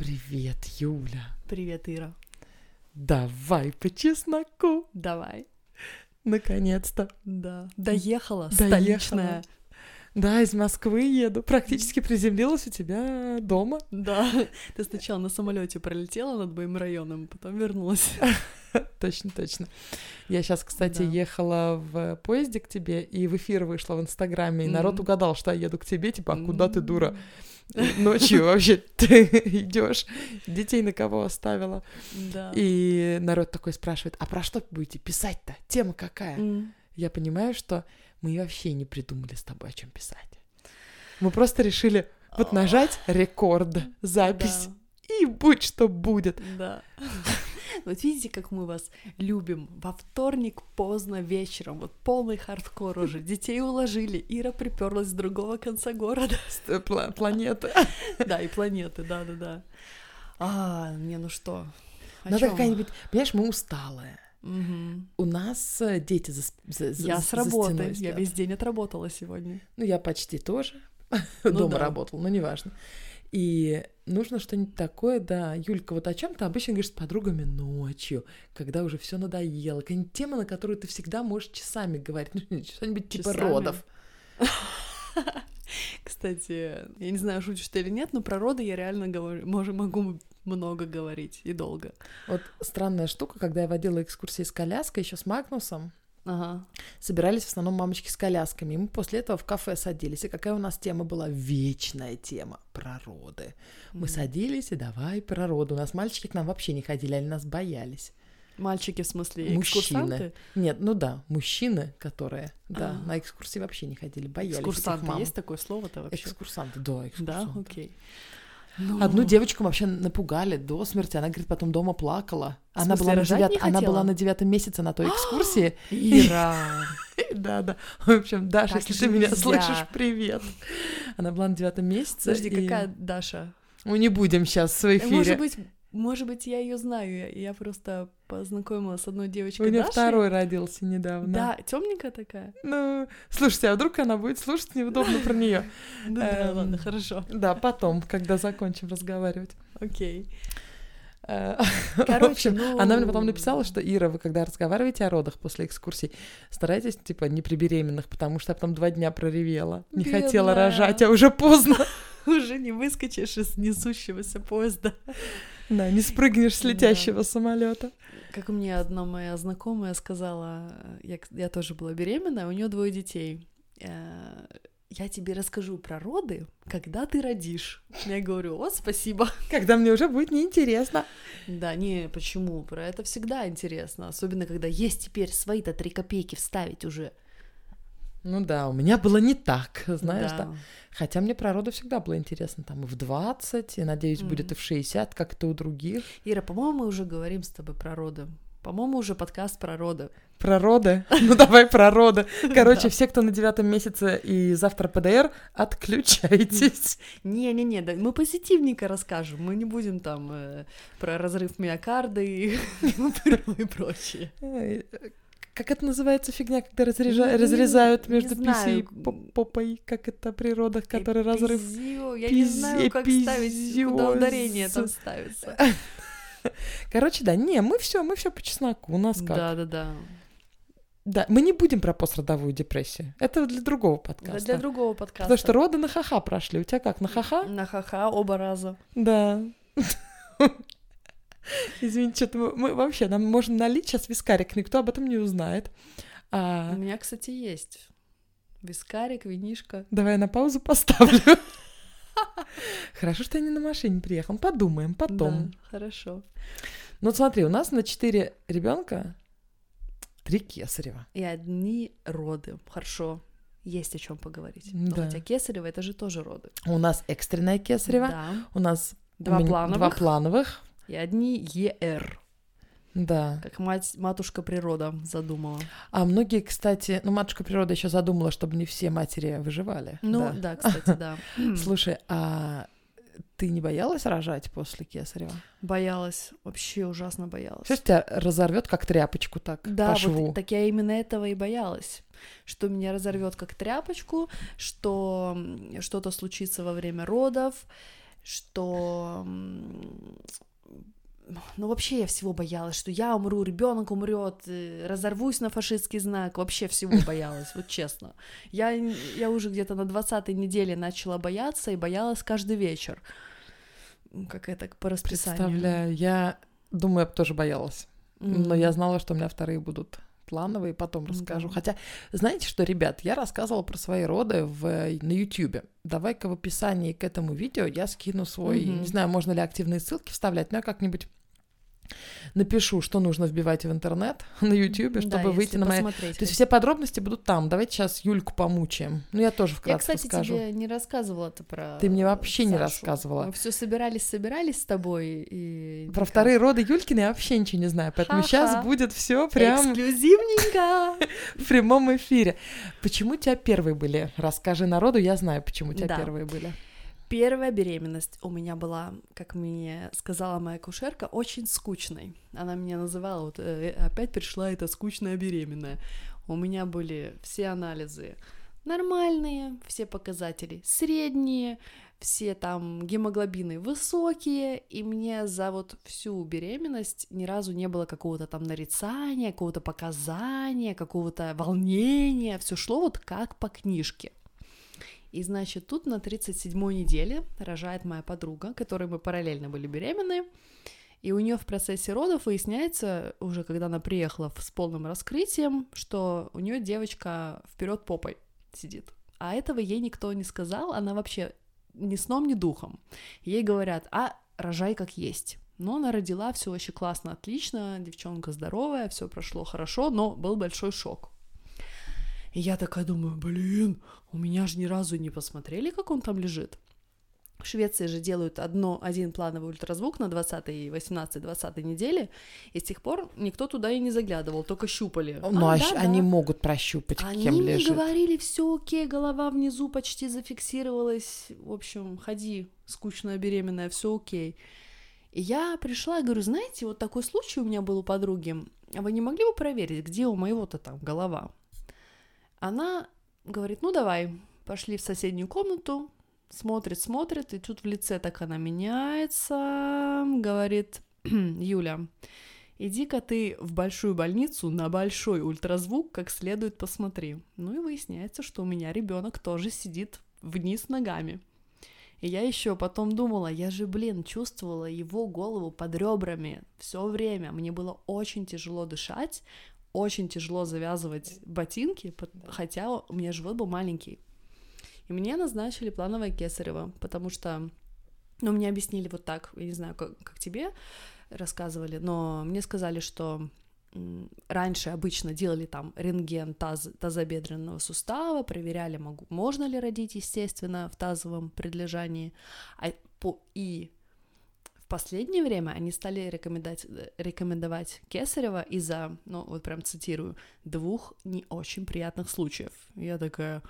Привет, Юля. Привет, Ира. Давай по чесноку. Давай. Наконец-то. Да. Доехала, Доехала. столичная. Да, из Москвы еду. Практически приземлилась у тебя дома. Да. Ты сначала на самолете пролетела над моим районом, потом вернулась. Точно, точно. Я сейчас, кстати, Да. ехала в поезде к тебе и в эфир вышла в Инстаграме, и народ Мгм. угадал, что я еду к тебе, типа, а куда ты, дура? Ночью вообще ты идешь, детей на кого оставила. Да. И народ такой спрашивает, а про что будете писать-то? Тема какая? М. Я понимаю, что мы вообще не придумали с тобой, о чем писать. Мы просто решили вот нажать рекорд, запись, и будь что будет. Да. Вот видите, как мы вас любим. Во вторник поздно вечером, вот полный хардкор уже. Детей уложили, Ира приперлась с другого конца города. С- э, пла- Планета. Да, и планеты, да-да-да. А, не, ну что? О Надо какая-нибудь... Понимаешь, мы усталые. Мгм. У нас э, дети за, за- за- Я с работы, я весь день отработала сегодня. Ну, я почти тоже. Ну Дома да. работала, но неважно. И нужно что-нибудь такое, да. Юлька, вот о чем ты обычно говоришь с подругами ночью, когда уже все надоело? Какая-нибудь тема, на которую ты всегда можешь часами говорить. Ну, что-нибудь типа родов. Кстати, я не знаю, шутишь ты или нет, но про роды я реально говорю, можу, могу много говорить и долго. Вот странная штука, когда я водила экскурсии с коляской, еще с Магнусом, Ага. собирались в основном мамочки с колясками. И мы после этого в кафе садились. И какая у нас тема была? Вечная тема про роды. Мы Мгм. садились и давай про роды. У нас мальчики к нам вообще не ходили, они нас боялись. Мальчики, в смысле, Мужчины. экскурсанты? Нет, ну да, мужчины, которые, да, А. на экскурсии вообще не ходили, боялись Экскурсанты, мам. есть такое слово-то вообще? Экскурсанты, да, Да, экскурсанты. окей. Ну, Одну девочку вообще напугали до смерти. Она, говорит, потом дома плакала. В Она была, на девят- она была на девятом месяце на той экскурсии. Ира. Да, да. В общем, Даша, Так если ты меня слышишь, привет. Она была на девятом месяце. Подожди, и- какая Даша? Мы не будем сейчас в эфире. Может быть, может быть, я ее знаю. Я, просто познакомилась с одной У девочкой нее Дашей. второй родился недавно. Да, темненькая такая. Ну, слушайте, а вдруг она будет слушать неудобно про нее? Да, Эм, ладно, хорошо. Да, потом, когда закончим разговаривать. Окей. Э, Короче, в общем, ну- она мне потом написала, что Ира, вы когда разговариваете о родах после экскурсий, старайтесь, типа, не при беременных, потому что я потом два дня проревела. Не хотела Бедная. рожать, а уже поздно. Уже не выскочишь из несущегося поезда. Да, не спрыгнешь с Да. летящего самолета. Как мне одна моя знакомая сказала, я, я тоже была беременна, у нее двое детей. Э, Я тебе расскажу про роды, когда ты родишь. Я говорю, о, спасибо. Когда мне уже будет неинтересно. Да, не, почему? Про это всегда интересно. Особенно, когда есть теперь свои-то три копейки вставить уже. Ну да, у меня было не так, знаешь, да. Да. Хотя мне про роды всегда было интересно, там и в 20, и, надеюсь, будет Мгм. и в 60, как это у других. Ира, по-моему, мы уже говорим с тобой про роды. По-моему, уже подкаст про роды. Про роды? Ну давай про роды. Короче, Да. все, кто на девятом месяце и завтра ПДР, отключайтесь. Не-не-не, да, мы позитивненько расскажем. Мы не будем там э, про разрыв миокарда и, и прочее. Как это называется фигня, когда разрежа- Не- разрезают не между писей и попой? Как это при родах, который разрыв? Эпизио, Я не Пиз- знаю, как ставить, куда ударение там ставится. Короче, да, не, мы все, мы все по чесноку. У нас как? Да-да-да. Да, мы не будем про пострадовую депрессию. Это для другого подкаста. Для другого подкаста. Потому что роды на ха-ха прошли. У тебя как, на ха-ха? На ха-ха оба раза. Да. Извините, что-то мы, мы вообще, нам можно налить сейчас вискарик, никто об этом не узнает. У А, меня, кстати, есть. Вискарик, винишка. давай я на паузу поставлю. Хорошо, что я не на машине приехал. Подумаем потом. Да, хорошо. Ну смотри, у нас на четыре ребенка три кесарева. И одни роды. Хорошо. Есть о чем поговорить. Но Да. хотя кесарево это же тоже роды. У нас экстренная кесарева, Да. у нас Два у плановых. два плановых. И одни ЕР. Да. Как мать, матушка природа задумала. А многие, кстати, ну, матушка природа еще задумала, чтобы не все матери выживали. Ну, Да. да, кстати, да. Слушай, а ты не боялась рожать после кесарева? Боялась. Вообще ужасно боялась. Сейчас тебя разорвет как тряпочку так Да, по шву. вот так я именно этого и боялась. Что меня разорвет как тряпочку, что что-то случится во время родов, что ну вообще я всего боялась, что я умру, ребенок умрет, э, разорвусь на фашистский знак, вообще всего боялась, вот честно. Я, я уже где-то на 20-й неделе начала бояться и боялась каждый вечер. Как это по расписанию. Представляю, я думаю, я бы тоже боялась. Mm. Но я знала, что у меня вторые будут плановые, потом расскажу. Да. Хотя, знаете что, ребят, я рассказывала про свои роды в, на YouTube. Давай-ка в описании к этому видео я скину свой, mm-hmm. не знаю, можно ли активные ссылки вставлять, но я как-нибудь напишу, что нужно вбивать в интернет на YouTube, чтобы да, выйти на мои... То есть все подробности будут там. Давайте сейчас Юльку помучаем. Ну, я тоже вкратце Я, кстати, скажу. тебе не рассказывала это про Ты мне вообще Сашу. не рассказывала. Мы все собирались, собирались с тобой и... Про вторые роды Юлькины я вообще ничего не знаю, поэтому Ха-ха. сейчас будет все прям... Эксклюзивненько! В прямом эфире. Почему у тебя первые были? Расскажи народу, я знаю, почему у тебя первые были. Первая беременность у меня была, как мне сказала моя кушерка, очень скучной. Она меня называла, вот э, опять пришла эта скучная беременная. У меня были все анализы нормальные, все показатели средние, все там гемоглобины высокие, и мне за вот всю беременность ни разу не было какого-то там нарицания, какого-то показания, какого-то волнения, все шло вот как по книжке. И, значит, тут на 37-й неделе рожает моя подруга, которой мы параллельно были беременны. И у нее в процессе родов выясняется, уже когда она приехала с полным раскрытием, что у нее девочка вперед попой сидит. А этого ей никто не сказал, она вообще ни сном, ни духом. Ей говорят, а рожай как есть. Но она родила, все очень классно, отлично, девчонка здоровая, все прошло хорошо, но был большой шок. И я такая думаю, блин, у меня же ни разу не посмотрели, как он там лежит. В Швеции же делают одно, один плановый ультразвук на 20 и 18-20 неделе, и с тех пор никто туда и не заглядывал, только щупали. Ну, а, а да, они да. могут прощупать, они кем лежит. Они говорили, все окей, голова внизу почти зафиксировалась, в общем, ходи, скучная беременная, все окей. И я пришла и говорю, знаете, вот такой случай у меня был у подруги, а вы не могли бы проверить, где у моего-то там голова? Она говорит, ну давай, пошли в соседнюю комнату, смотрит, смотрит, и тут в лице так она меняется, говорит, Юля, иди-ка ты в большую больницу на большой ультразвук как следует посмотри. Ну и выясняется, что у меня ребенок тоже сидит вниз ногами. И я еще потом думала, я же, блин, чувствовала его голову под ребрами все время. Мне было очень тяжело дышать, очень тяжело завязывать ботинки, хотя у меня живот был маленький. И мне назначили плановое кесарево, потому что, ну, мне объяснили вот так, я не знаю, как, как тебе рассказывали, но мне сказали, что раньше обычно делали там рентген таз, тазобедренного сустава, проверяли, могу, можно ли родить, естественно, в тазовом предлежании, а по, и последнее время они стали рекомендовать, рекомендовать Кесарева из-за, ну вот прям цитирую, двух не очень приятных случаев. Я такая,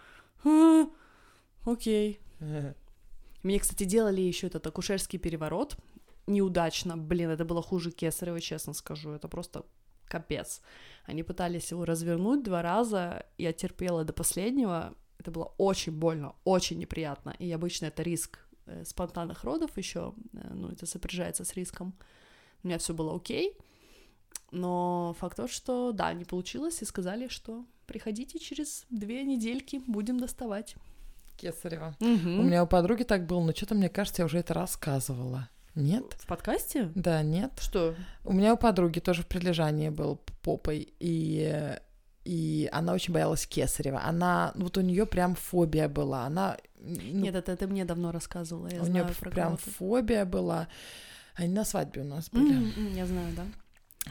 а, окей. Мне, кстати, делали еще этот акушерский переворот неудачно. Блин, это было хуже Кесарева, честно скажу. Это просто капец. Они пытались его развернуть два раза, я терпела до последнего. Это было очень больно, очень неприятно. И обычно это риск спонтанных родов еще, э, ну, это сопряжается с риском. У меня все было окей, но факт тот, что да, не получилось, и сказали, что приходите через две недельки, будем доставать. Кесарева. Угу. У меня у подруги так было, но что-то, мне кажется, я уже это рассказывала. Нет? В подкасте? Да, нет. Что? У меня у подруги тоже в прилежании был попой, и и она очень боялась Кесарева. Она, вот у нее прям фобия была. Она ну, Нет, это ты мне давно рассказывала. Я у нее прям фобия была. Они на свадьбе у нас были. Mm-hmm, я знаю, да.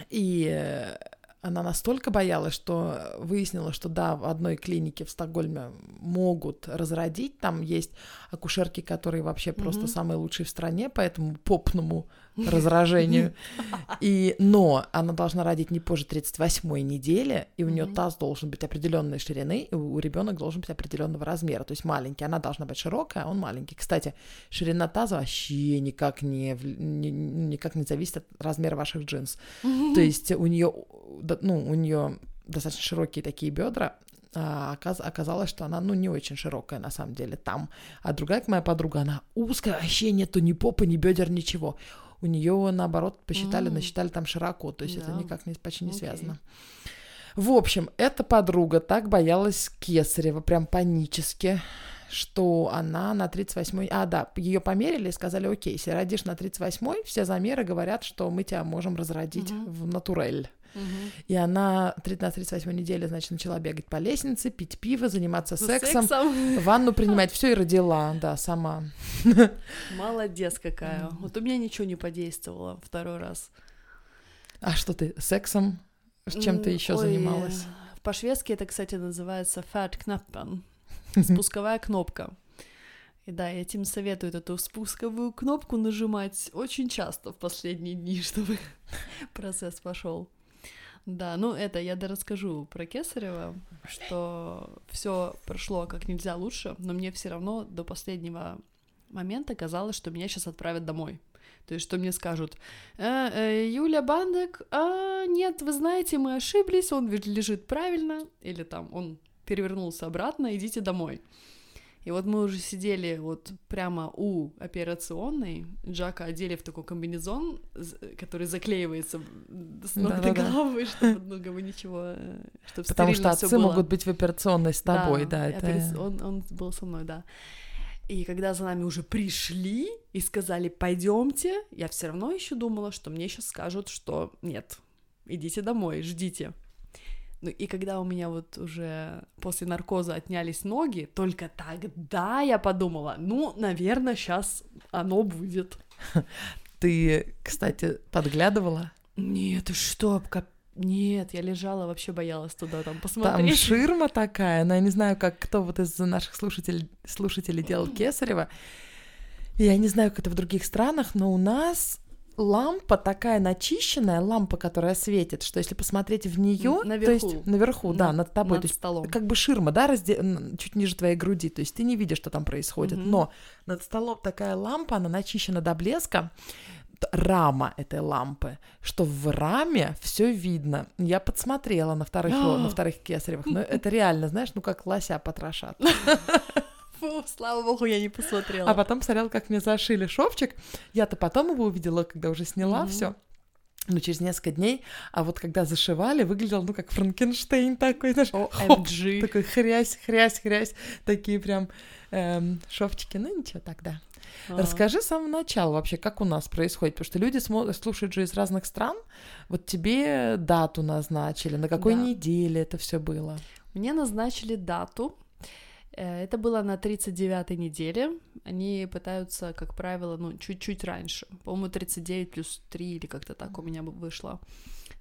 И э, она настолько боялась, что выяснила, что да, в одной клинике в Стокгольме могут разродить. Там есть акушерки, которые вообще mm-hmm. просто самые лучшие в стране, поэтому попному разражению. И, но она должна родить не позже 38-й недели, и у нее таз должен быть определенной ширины, и у ребенка должен быть определенного размера, то есть маленький. Она должна быть широкая, а он маленький. Кстати, ширина таза вообще никак не, не никак не зависит от размера ваших джинс. То есть у нее, ну, у нее достаточно широкие такие бедра, а оказалось, что она, ну, не очень широкая на самом деле там. А другая моя подруга, она узкая, вообще нету ни попы, ни бедер, ничего у нее наоборот посчитали, М. насчитали там широко, то есть это Да. никак не, почти не Окей. связано. В общем, эта подруга так боялась Кесарева, прям панически, что она на 38-й... А, да, ее померили и сказали, окей, если родишь на 38-й, все замеры говорят, что мы тебя можем разродить Мгм. в натурель. И она три- на 38 неделе, значит, начала бегать по лестнице, пить пиво, заниматься С сексом, сексом. ванну принимать, все и родила, да, сама. Молодец какая. Вот у меня ничего не подействовало второй раз. А что ты, сексом? Чем ты еще ой, занималась? По-шведски это, кстати, называется fat-knappen. Спусковая кнопка. И да, я этим советую эту спусковую кнопку нажимать очень часто в последние дни, чтобы процесс пошел. Да, ну это я расскажу про Кесарева, что все прошло как нельзя лучше, но мне все равно до последнего момента казалось, что меня сейчас отправят домой. То есть, что мне скажут, «Э, э, Юля Бандек, а, нет, вы знаете, мы ошиблись, он лежит правильно, или там он перевернулся обратно, идите домой. И вот мы уже сидели вот прямо у операционной, Джака одели в такой комбинезон, который заклеивается с ног до головы, чтобы, ну, как бы ничего, чтобы Потому что отцы могут быть в операционной с тобой, да, я это... Он, он был со мной, да. И когда за нами уже пришли и сказали, пойдемте, я все равно еще думала, что мне сейчас скажут, что нет, идите домой, ждите. Ну и когда у меня вот уже после наркоза отнялись ноги, только тогда я подумала, ну, наверное, сейчас оно будет. Ты, кстати, подглядывала? Нет, ты что, кап- нет, я лежала, вообще боялась туда там Там посмотреть. ширма такая, но я не знаю, как кто вот из наших слушателей, слушателей делал Кесарева. Я не знаю, как это в других странах, но у нас лампа такая начищенная, лампа, которая светит, что если посмотреть в нее, то есть наверху, да, Над- над тобой, над то есть столом. как бы ширма, да, разде- чуть ниже твоей груди, то есть ты не видишь, что там происходит, Мгм. но над столом такая лампа, она начищена до блеска, рама этой лампы, что в раме все видно. Я подсмотрела на вторых, на вторых кесаревых, но это реально, знаешь, ну как лося потрошат. Фу, слава богу, я не посмотрела. А потом смотрел, как мне зашили шовчик. Я-то потом его увидела, когда уже сняла Мгм. все. Ну, через несколько дней. А вот когда зашивали, выглядел, ну, как Франкенштейн такой, знаешь, хоп, такой хрясь, хрясь, хрясь. Такие прям эм, шовчики. Ну, ничего, тогда. А. Расскажи с самого начала вообще, как у нас происходит, потому что люди смо- слушают же из разных стран. Вот тебе дату назначили, на какой Да. неделе это все было? Мне назначили дату. Э, Это было на 39-й неделе. Они пытаются, как правило, ну, чуть-чуть раньше. По-моему, 39 плюс 3 или как-то так у меня бы вышло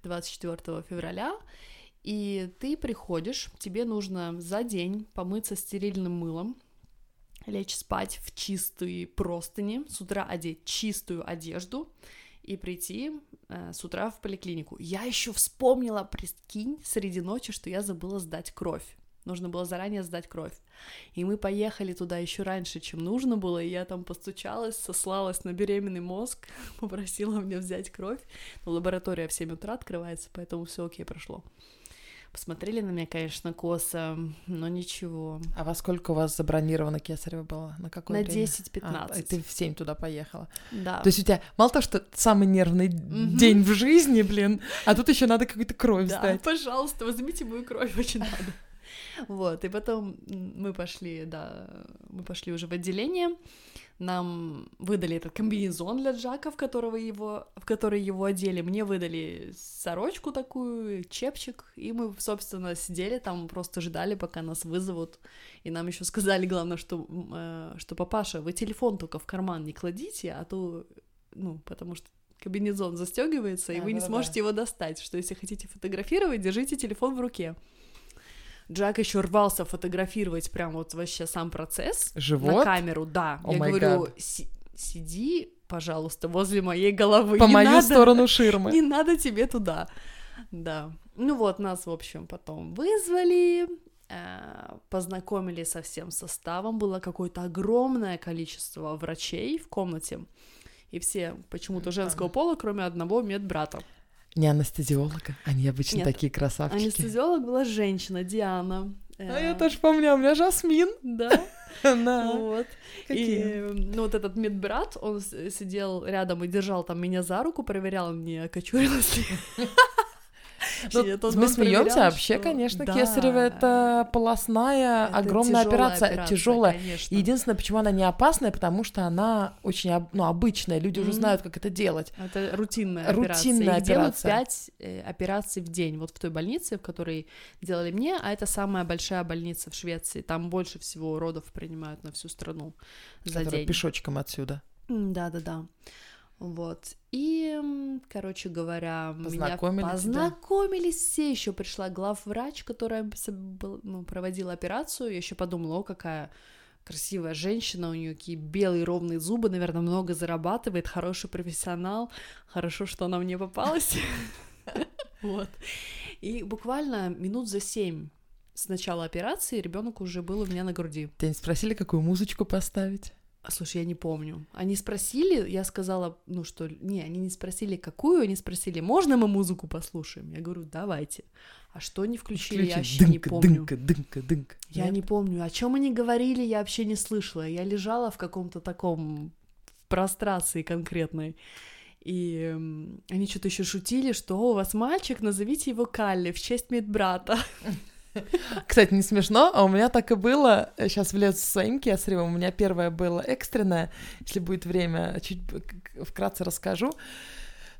24 февраля. И ты приходишь, тебе нужно за день помыться стерильным мылом, лечь спать в чистые простыни, с утра одеть чистую одежду и прийти э, с утра в поликлинику. Я еще вспомнила, прикинь, среди ночи, что я забыла сдать кровь. Нужно было заранее сдать кровь. И мы поехали туда еще раньше, чем нужно было, и я там постучалась, сослалась на беременный мозг, попросила мне взять кровь. Но лаборатория в 7 утра открывается, поэтому все окей прошло. Посмотрели на меня, конечно, косо, но ничего. А во сколько у вас забронировано кесарево было? На какое На время? 10-15. А, ты в 7 туда поехала. Да. То есть у тебя мало того, что самый нервный Мгм. день в жизни, блин, а тут еще надо какую-то кровь Да, сдать. пожалуйста, возьмите мою кровь, очень надо. Вот, и потом мы пошли, да, мы пошли уже в отделение, нам выдали этот комбинезон для Джака, в, которого его, в который его одели, мне выдали сорочку такую, чепчик, и мы, собственно, сидели там, просто ждали, пока нас вызовут, и нам еще сказали, главное, что, э, что папаша, вы телефон только в карман не кладите, а то, ну, потому что комбинезон застегивается, и А, вы не да-да-да. сможете его достать, что если хотите фотографировать, держите телефон в руке. Джак еще рвался фотографировать прям вот вообще сам процесс на Живот камеру, да. О Я говорю, гад. «Си- сиди, пожалуйста, возле моей головы. по не мою надо, сторону ширмы. Не надо тебе туда. Да. Ну вот, нас, в общем, потом вызвали, э, познакомили со всем составом. Было какое-то огромное количество врачей в комнате. И все почему-то женского пола, кроме одного медбрата. Не анестезиолога, они обычно Нет, такие красавчики. Анестезиолог была женщина, Диана. А я Э, тоже помню, а у меня Жасмин. Да. Вот. И, ну, вот этот медбрат, он сидел рядом и держал там меня за руку, проверял, не окочурилась ли. Ну, мы смеемся, вообще, что... конечно, да. кесарево это полостная, это огромная операция, операция тяжелая. Конечно. Единственное, почему она не опасная, потому что она очень ну, обычная, люди mm-hmm. уже знают, как это делать. Это рутинная, рутинная операция. Их делают 5 э, операций в день. Вот в той больнице, в которой делали мне, а это самая большая больница в Швеции. Там больше всего родов принимают на всю страну за Которая день. пешочком отсюда. Да-да-да. Вот. И, короче говоря, Познакомили меня познакомились тебя. все. Еще пришла главврач, которая ну, проводила операцию. Я еще подумала, о, какая красивая женщина, у нее такие белые ровные зубы, наверное, много зарабатывает, хороший профессионал. Хорошо, что она мне попалась. Вот. И буквально минут за семь с начала операции ребенок уже был у меня на груди. Тебя не спросили, какую музычку поставить? Слушай, я не помню. Они спросили, я сказала, ну что, не, они не спросили, какую, они спросили, можно мы музыку послушаем? Я говорю, давайте. А что они включили, Включи. я вообще дынка, не помню. Дынка, дынка, дынка. Я Нет? не помню. О чем они говорили, я вообще не слышала. Я лежала в каком-то таком прострации конкретной. И они что-то еще шутили, что у вас мальчик, назовите его Калли в честь медбрата. Кстати, не смешно, а у меня так и было. Сейчас влез с своим кесаревым. У меня первое было экстренное. Если будет время, чуть вкратце расскажу.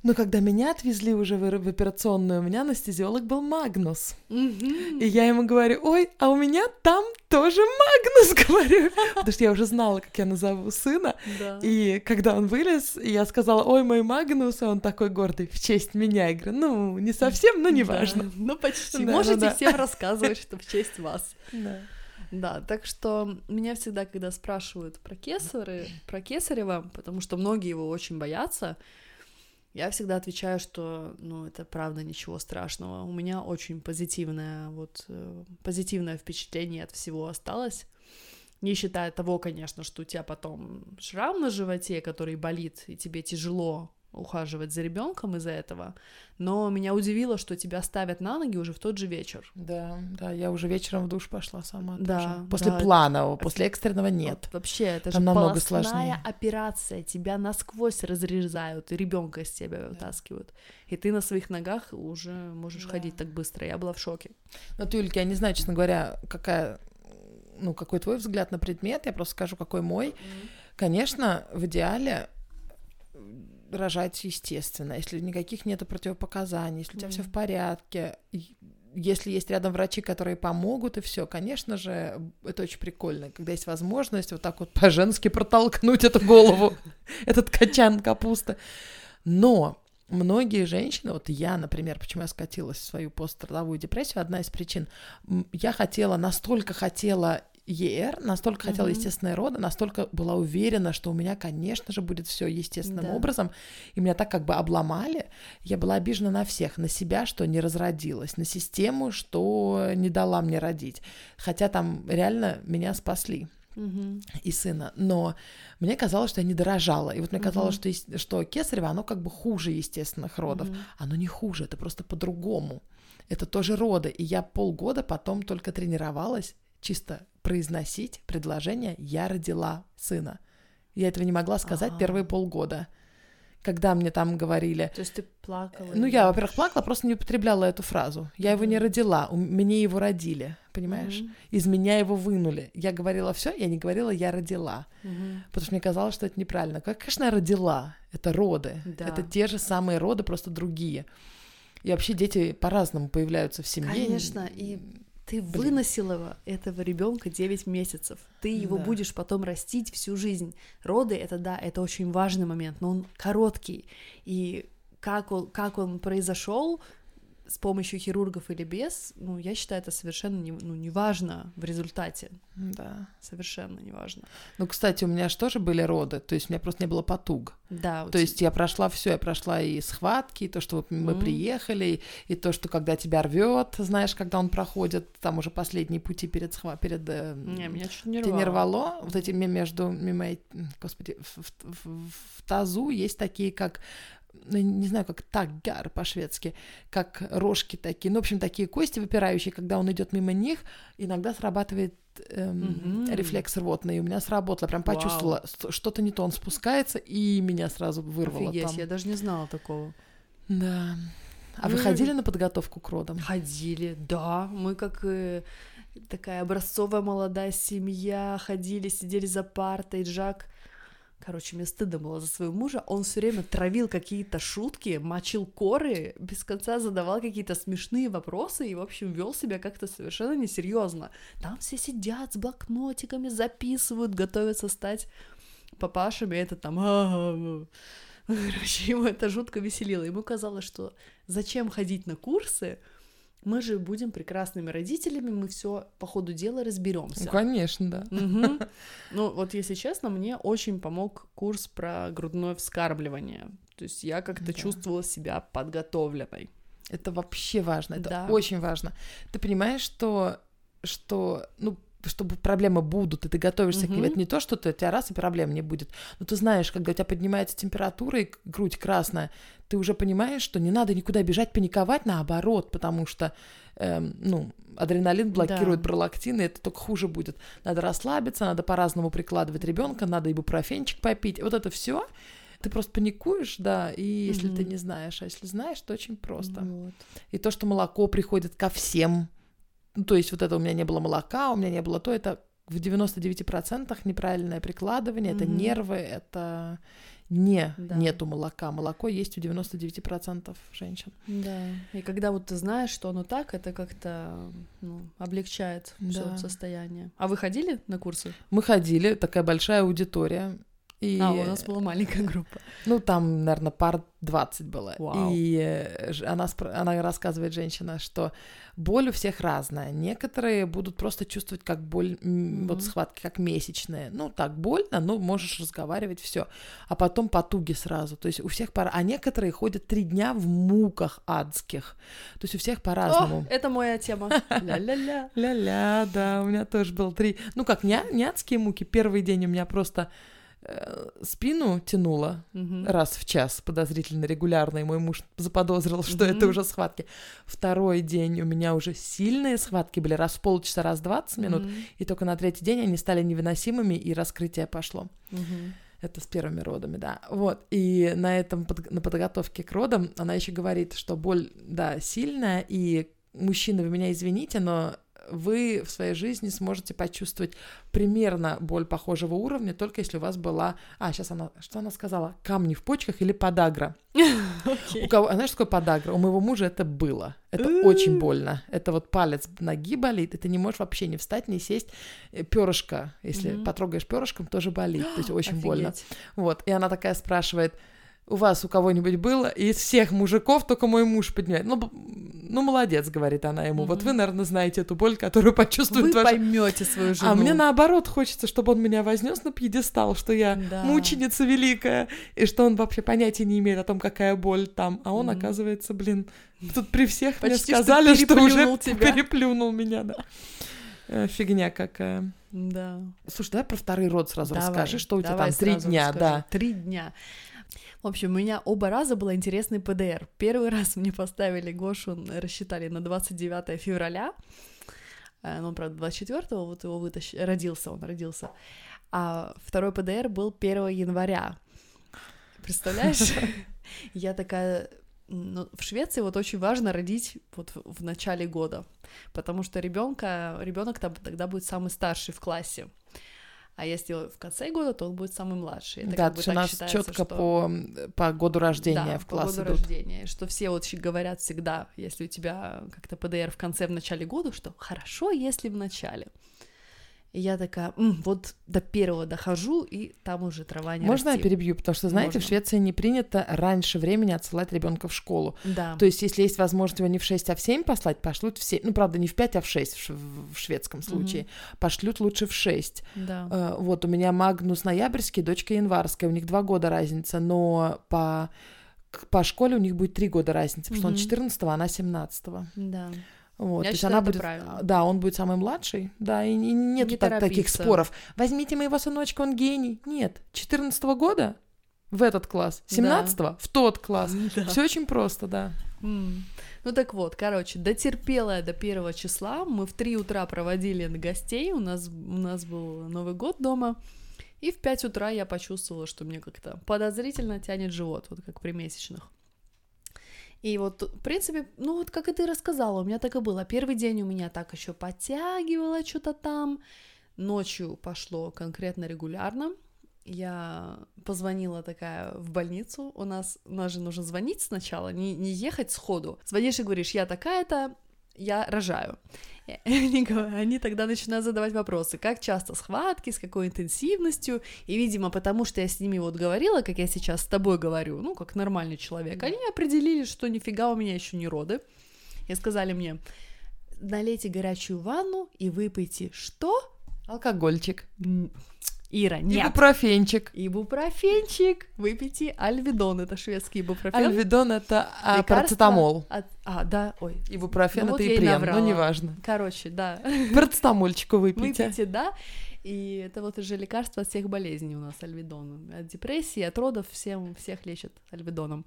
Но когда меня отвезли уже в, в операционную, у меня анестезиолог был Магнус. Mm-hmm. И я ему говорю, ой, а у меня там тоже Магнус, говорю. Потому что я уже знала, как я назову сына. Да. И когда он вылез, я сказала, ой, мой Магнус, и он такой гордый, в честь меня. Я говорю, ну, не совсем, но неважно. Да, ну, почти. Да, Можете да, всем рассказывать, что в честь вас. Да. Да, так что меня всегда, когда спрашивают про кесары, про кесарева, потому что многие его очень боятся, я всегда отвечаю, что, ну, это правда ничего страшного. У меня очень позитивное, вот, э, позитивное впечатление от всего осталось. Не считая того, конечно, что у тебя потом шрам на животе, который болит, и тебе тяжело ухаживать за ребенком из-за этого, но меня удивило, что тебя ставят на ноги уже в тот же вечер. Да, да, я уже вечером в душ пошла сама. Да, тоже. после да. планового, после экстренного нет. Вообще, это Там же намного сложнее. операция, тебя насквозь разрезают, и ребенка из тебя да. вытаскивают, и ты на своих ногах уже можешь да. ходить так быстро. Я была в шоке. Ну, Юлька, я не знаю, честно говоря, какая, ну, какой твой взгляд на предмет, я просто скажу, какой мой. Mm-hmm. Конечно, в идеале рожать естественно, если никаких нет противопоказаний, если у тебя mm. все в порядке, если есть рядом врачи, которые помогут, и все, конечно же, это очень прикольно, когда есть возможность вот так вот по-женски протолкнуть эту голову, этот качан капусты. Но многие женщины, вот я, например, почему я скатилась в свою пострадовую депрессию, одна из причин, я хотела, настолько хотела ЕР, настолько хотела mm-hmm. естественные роды, настолько была уверена, что у меня, конечно же, будет все естественным да. образом, и меня так как бы обломали, я была обижена на всех, на себя, что не разродилась, на систему, что не дала мне родить, хотя там реально меня спасли и сына, но мне казалось, что я не дорожала, и вот мне казалось, что, что кесарево, оно как бы хуже естественных родов, оно не хуже, это просто по-другому, это тоже роды, и я полгода потом только тренировалась чисто произносить предложение «я родила сына». Я этого не могла сказать А-а-а. первые полгода. Когда мне там говорили... То есть ты плакала? Ну, я, во-первых, плакала, просто не употребляла эту фразу. Я его не родила, мне его родили, понимаешь? Mm-hmm. Из меня его вынули. Я говорила все, я не говорила «я родила». Mm-hmm. Потому что мне казалось, что это неправильно. Как, конечно, я родила. Это роды. Да. Это те же самые роды, просто другие. И вообще дети по-разному появляются в семье. Конечно, и ты Блин. выносила этого ребенка 9 месяцев. Ты его да. будешь потом растить всю жизнь. Роды это да, это очень важный момент, но он короткий. И как он, как он произошел, с помощью хирургов или без, ну, я считаю, это совершенно не, ну, не важно в результате. Да. Совершенно не важно. Ну, кстати, у меня же тоже были роды, то есть у меня просто не было потуг. Да. То есть я прошла все, я прошла и схватки, и то, что мы mm. приехали, и то, что когда тебя рвет, знаешь, когда он проходит, там уже последние пути перед схва... перед э, не, меня чуть не рвало. не рвало. Вот эти между, мимо, господи, в, в, в, в тазу есть такие, как ну, не знаю, как таггар по-шведски, как рожки такие, ну, в общем, такие кости выпирающие, когда он идет мимо них, иногда срабатывает эм, Мгм. рефлекс рвотный, и у меня сработало, прям почувствовала, с- что-то не то, он спускается, и меня сразу вырвало Офигеть, там. я даже не знала такого. Да. А вы Ну, ходили на подготовку к родам? Ходили, да. Мы как э, такая образцовая молодая семья, ходили, сидели за партой. Жак, короче, мне стыдно было за своего мужа. Он все время травил какие-то шутки, мочил коры, без конца задавал какие-то смешные вопросы и, в общем, вел себя как-то совершенно несерьезно. Там все сидят с блокнотиками, записывают, готовятся стать папашами, это там... «А-а-а». Короче, ему это жутко веселило. Ему казалось, что зачем ходить на курсы, мы же будем прекрасными родителями, мы все по ходу дела Ну, разберемся. конечно, да. Мгм. Ну, вот если честно, мне очень помог курс про грудное вскармливание. То есть я как-то Да. чувствовала себя подготовленной. Это вообще важно, это Да. очень важно. Ты понимаешь, что, что, ну, чтобы проблемы будут, и ты готовишься к ним. Это не то, что ты, у тебя раз и проблем не будет. Но ты знаешь, когда у тебя поднимается температура и грудь красная, ты уже понимаешь, что не надо никуда бежать, паниковать, наоборот, потому что, эм, ну, адреналин блокирует Да. пролактин, и это только хуже будет. Надо расслабиться, надо по-разному прикладывать ребенка, надо ибупрофенчик попить. Вот это все. Ты просто паникуешь, да, и если ты Мгм. не знаешь, а если знаешь, то очень просто. Вот. И то, что молоко приходит ко всем. Ну, то есть вот это у меня не было молока, у меня не было то, это в 99% неправильное прикладывание, это Мгм. нервы, это не Да. нету молока. Молоко есть у 99% женщин. Да. И когда вот ты знаешь, что оно так, это как-то ну, облегчает все Да. состояние. А вы ходили на курсы? Мы ходили, такая большая аудитория. И, А, у нас была маленькая группа. ну, там, наверное, пар 20 было. Вау. И э, она, спр- она рассказывает, женщина, что боль у всех разная. Некоторые будут просто чувствовать, как боль, м, вот схватки, как месячные. Ну, так больно, но можешь разговаривать, все. А потом потуги сразу. То есть у всех пора. А некоторые ходят три дня в муках адских. То есть у всех по-разному. О, это моя тема. Ля-ля-ля. Ля-ля, да, у меня тоже был три. Ну как, не, не адские муки. Первый день у меня просто спину тянуло Мгм. раз в час подозрительно регулярно, и мой муж заподозрил, что Мгм. это уже схватки. Второй день у меня уже сильные схватки были, раз в полчаса, раз в 20 минут, Мгм. и только на третий день они стали невыносимыми, и раскрытие пошло. Мгм. Это с первыми родами, да. Вот. И на этом, под- на подготовке к родам она еще говорит, что боль, да, сильная, и мужчины, вы меня извините, но вы в своей жизни сможете почувствовать примерно боль похожего уровня, только если у вас была... А, сейчас она... Что она сказала? Камни в почках или подагра? Окей. У кого... А знаешь, что такое подагра? У моего мужа это было. Это Э. очень больно. Это вот палец ноги болит, и ты не можешь вообще не встать, не сесть. Перышко, если потрогаешь перышком, тоже болит. То есть очень больно. Вот, и она такая спрашивает, у вас у кого-нибудь было? И из всех мужиков только мой муж поднимает. Ну, ну молодец, говорит она ему. Вот Мгм. вы, наверное, знаете эту боль, которую почувствует Вы ваш... поймете свою жену. А мне наоборот хочется, чтобы он меня вознес на пьедестал, что я Да. мученица великая, и что он вообще понятия не имеет о том, какая боль там. А он, Мгм. оказывается, блин, тут при всех мне Почти что сказали, что, уже переплюнул тебя. переплюнул меня, да. Э, Фигня какая. Да. Слушай, давай про второй род сразу Давай, расскажи, что у тебя там три дня, расскажу. да. Три дня. В общем, у меня оба раза был интересный ПДР. Первый раз мне поставили Гошу, рассчитали на 29 февраля. Э, Ну, он, правда, 24-го вот его вытащили. Родился он, родился. А второй ПДР был 1 января. Представляешь? Я такая... Ну, в Швеции вот очень важно родить вот в- в начале года, потому что ребенка, ребенок тогда будет самый старший в классе. А если в конце года, то он будет самый младший. Это да, как бы у нас четко что- по, по году рождения да, в по класс году идут. рождения, что все вот говорят всегда, если у тебя как-то ПДР в конце, в начале года, что хорошо, если в начале. И я такая, «М, вот до первого дохожу, и там уже трава не Можно я расти». перебью? Потому что, знаете, в Можно. Швеции не принято раньше времени отсылать ребенка в школу. Да. То есть, если есть возможность его не в 6, а в 7 послать, пошлют в 7. Ну, правда, не в 5, а в 6 в, ш- в шведском случае. Пошлют лучше в 6. да. Э, Вот, у меня Магнус ноябрьский, дочка январская, у них два года разница, но по, по школе у них будет три года разницы, потому что он Мгм. 14 а она 17 Да. Вот, Я то есть она будет, правильно. да, он будет самый младший, да, и не- нету Не так- таких споров. Возьмите моего сыночка, он гений. Нет, 14 года в этот класс, 17 в тот класс. Да. Все очень просто, да. М. Ну так вот, короче, дотерпела я до первого числа. Мы в 3 утра проводили гостей. У нас, у нас был Новый год дома. И в 5 утра я почувствовала, что мне как-то подозрительно тянет живот, вот как при месячных. И вот, в принципе, ну вот как и ты рассказала, у меня так и было. Первый день у меня так еще подтягивало что-то там. Ночью пошло конкретно регулярно. Я позвонила такая в больницу. У нас, у нас же нужно звонить сначала, не, не ехать сходу. Звонишь и говоришь, я такая-то, я рожаю. Они тогда начинают задавать вопросы, как часто схватки, с какой интенсивностью, и, видимо, потому что я с ними вот говорила, как я сейчас с тобой говорю, ну, как нормальный человек, они определили, что нифига у меня еще не роды, и сказали мне, налейте горячую ванну и выпейте что? Алкогольчик. Ира, нет. Ибупрофенчик. Ибупрофенчик, выпейте альведон, это шведский ибупрофен. Альведон это а, парацетамол. от- А, да, ой. Ибупрофен Ну вот это и ипрем, наврала. ну неважно. Короче, да. Парацетамольчику выпейте. Выпейте, да. И это вот уже лекарство от всех болезней у нас альведон. От депрессии, от родов всем, всех лечат альведоном.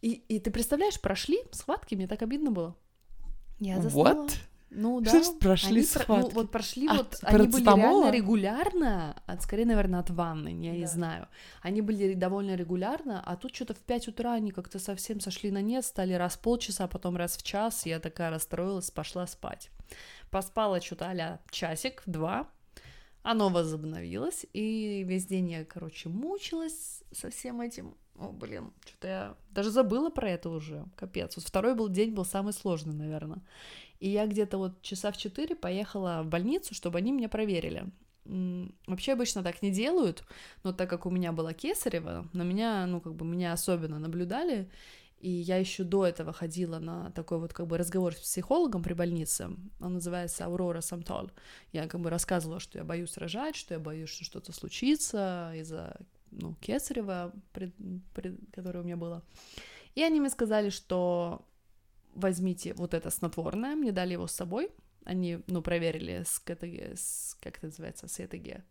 И, и ты представляешь, прошли схватки, мне так обидно было. Я заснула. Вот. Ну да. Что прошли Они про- ну, схватки? вот прошли От вот, они были реально регулярно, от, скорее, наверное, от ванны, я не Да. знаю. Они были довольно регулярно, а тут что-то в 5 утра они как-то совсем сошли на нет, стали раз в полчаса, потом раз в час, я такая расстроилась, пошла спать. Поспала что-то а часик, два, оно возобновилось, и весь день я, короче, мучилась со всем этим. О, блин, что-то я даже забыла про это уже, капец. Вот второй был день был самый сложный, наверное. И я где-то вот часа в четыре поехала в больницу, чтобы они меня проверили. Вообще обычно так не делают, но так как у меня была кесарева, на меня, ну, как бы меня особенно наблюдали, и я еще до этого ходила на такой вот как бы разговор с психологом при больнице. Он называется Аурора Самтоль. Я как бы рассказывала, что я боюсь рожать, что я боюсь, что что-то случится из-за ну, кесарева, пред- пред- которое у меня было. И они мне сказали, что возьмите вот это снотворное, мне дали его с собой. Они, ну, проверили с КТГ, с, как это называется, с ЭТГ.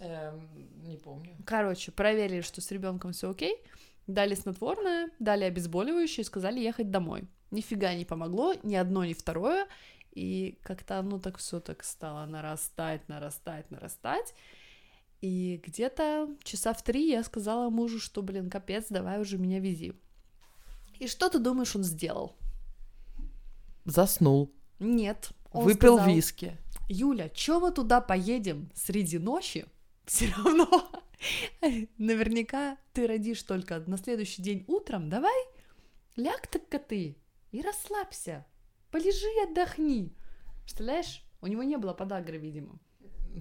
Эм, не помню. Короче, проверили, что с ребенком все окей, дали снотворное, дали обезболивающее и сказали ехать домой. Нифига не помогло, ни одно, ни второе. И как-то оно так все так стало нарастать, нарастать, нарастать. И где-то часа в три я сказала мужу, что, блин, капец, давай уже меня вези. И что ты думаешь, он сделал? Заснул. Нет. Он Выпил сказал, виски. Юля, чё мы туда поедем среди ночи? Все равно наверняка ты родишь только на следующий день утром. Давай ляг так ты и расслабься. Полежи и отдохни. Представляешь? У него не было подагры, видимо.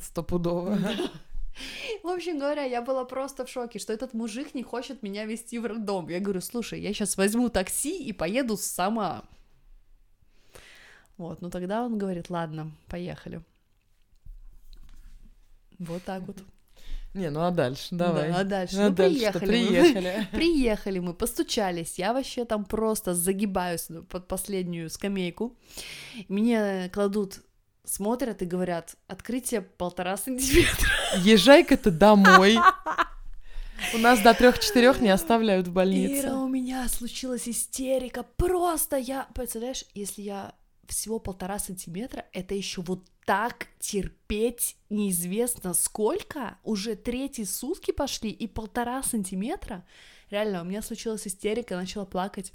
Стопудово. В общем говоря, я была просто в шоке, что этот мужик не хочет меня вести в роддом. Я говорю, слушай, я сейчас возьму такси и поеду сама. Вот, ну тогда он говорит, ладно, поехали. Вот так вот. Не, ну а дальше, давай. Да, а дальше? Ну, Ну, дальше-то приехали мы. приехали. Приехали мы, постучались. Я вообще там просто загибаюсь под последнюю скамейку. Мне кладут, смотрят и говорят, открытие полтора сантиметра. Езжай-ка ты домой. У нас до трех-четырех не оставляют в больнице. Ира, у меня случилась истерика. Просто я, представляешь, если я всего полтора сантиметра, это еще вот так терпеть неизвестно сколько. Уже третьи сутки пошли и полтора сантиметра. Реально, у меня случилась истерика, начала плакать,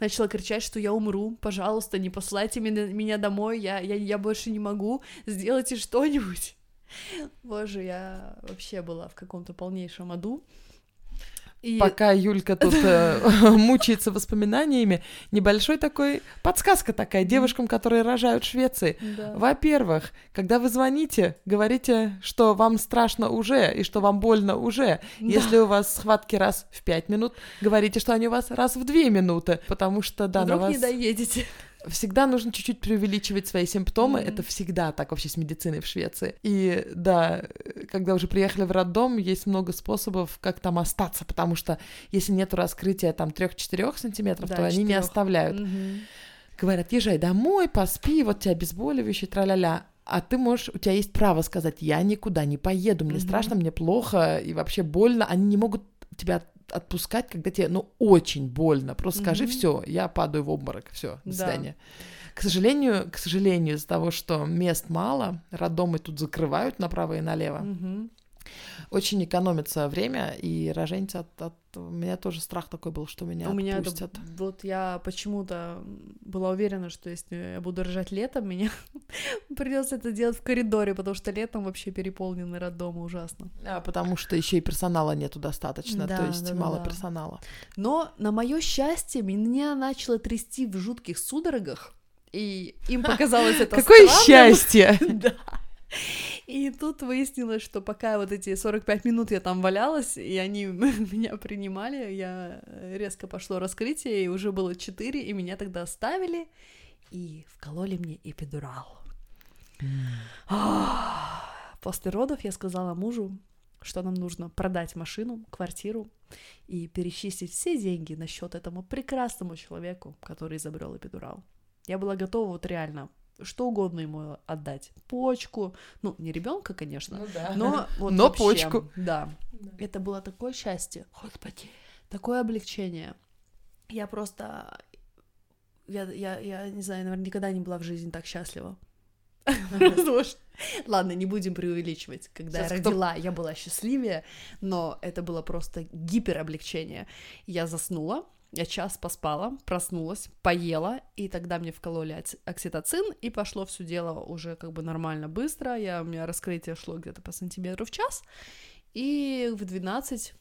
начала кричать, что я умру, пожалуйста, не посылайте меня, меня домой, я, я, я больше не могу, сделайте что-нибудь. Боже, я вообще была в каком-то полнейшем аду. И... Пока Юлька тут э, мучается воспоминаниями, небольшой такой подсказка такая девушкам, которые рожают в Швеции. Да. Во-первых, когда вы звоните, говорите, что вам страшно уже и что вам больно уже. Да. Если у вас схватки раз в пять минут, говорите, что они у вас раз в две минуты, потому что да, на Вдруг вас не доедете. Всегда нужно чуть-чуть преувеличивать свои симптомы. Мгм. Это всегда так вообще с медициной в Швеции. И да, когда уже приехали в роддом, есть много способов, как там остаться, потому что если нет раскрытия там 3-4 сантиметров, Да, то они не оставляют. Мгм. Говорят, езжай домой, поспи, вот тебе обезболивающее, тра-ля-ля. А ты можешь, у тебя есть право сказать, я никуда не поеду, мне Мгм. страшно, мне плохо и вообще больно. Они не могут тебя отпускать, когда тебе, ну, очень больно. Просто скажи, Мгм. все, я падаю в обморок, все, до Да. свидания. К сожалению, к сожалению, из-за того, что мест мало, роддомы тут закрывают направо и налево, Мгм. Очень экономится время, и роженица от, от- У меня тоже страх такой был, что меня У меня это, вот я почему-то была уверена, что если я буду рожать летом, меня придется это делать в коридоре, потому что летом вообще переполнены роддомы ужасно. А, потому что еще и персонала нету достаточно, Да, то есть да, да, мало да. персонала. Но на мое счастье меня начало трясти в жутких судорогах, и им показалось это Какое странным. счастье! Да. И тут выяснилось, что пока вот эти 45 минут я там валялась, и они меня принимали, я резко пошло раскрытие, и уже было 4, и меня тогда оставили, и вкололи мне эпидурал. Ах. После родов я сказала мужу, что нам нужно продать машину, квартиру и перечислить все деньги на счет этому прекрасному человеку, который изобрел эпидурал. Я была готова вот реально что угодно ему отдать. Почку, ну, не ребенка, конечно, Ну да. но вот Но вообще, почку. Да. Это было такое счастье, Господи. такое облегчение. Я просто... Я, я, я не знаю, наверное, никогда не была в жизни так счастлива. Ладно, не будем преувеличивать. Когда я кто- родила, я была счастливее, но это было просто гипероблегчение. Я заснула, я час поспала, проснулась, поела, и тогда мне вкололи окси- окситоцин, и пошло все дело уже как бы нормально быстро. Я, у меня раскрытие шло где-то по сантиметру в час, и в 12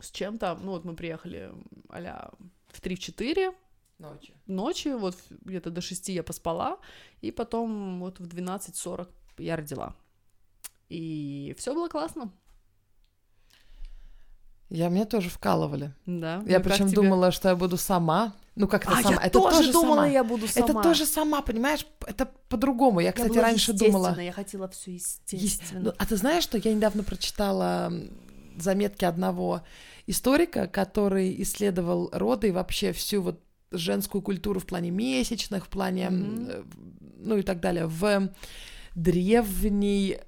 с чем-то, ну вот мы приехали а в 3-4 Ночью. ночи, вот где-то до 6 я поспала, и потом вот в 12.40 я родила. И все было классно. Я мне тоже вкалывали. Да. Я Ну, причем думала, что я буду сама. Ну, как это А, сама. я это тоже, думала, сама. я буду сама. Это тоже сама, понимаешь? Это по-другому. Я, Я кстати, раньше думала. Я хотела все естественно. Ну, а ты знаешь, что я недавно прочитала заметки одного историка, который исследовал роды и вообще всю вот женскую культуру в плане месячных, в плане, э, ну и так далее, в древней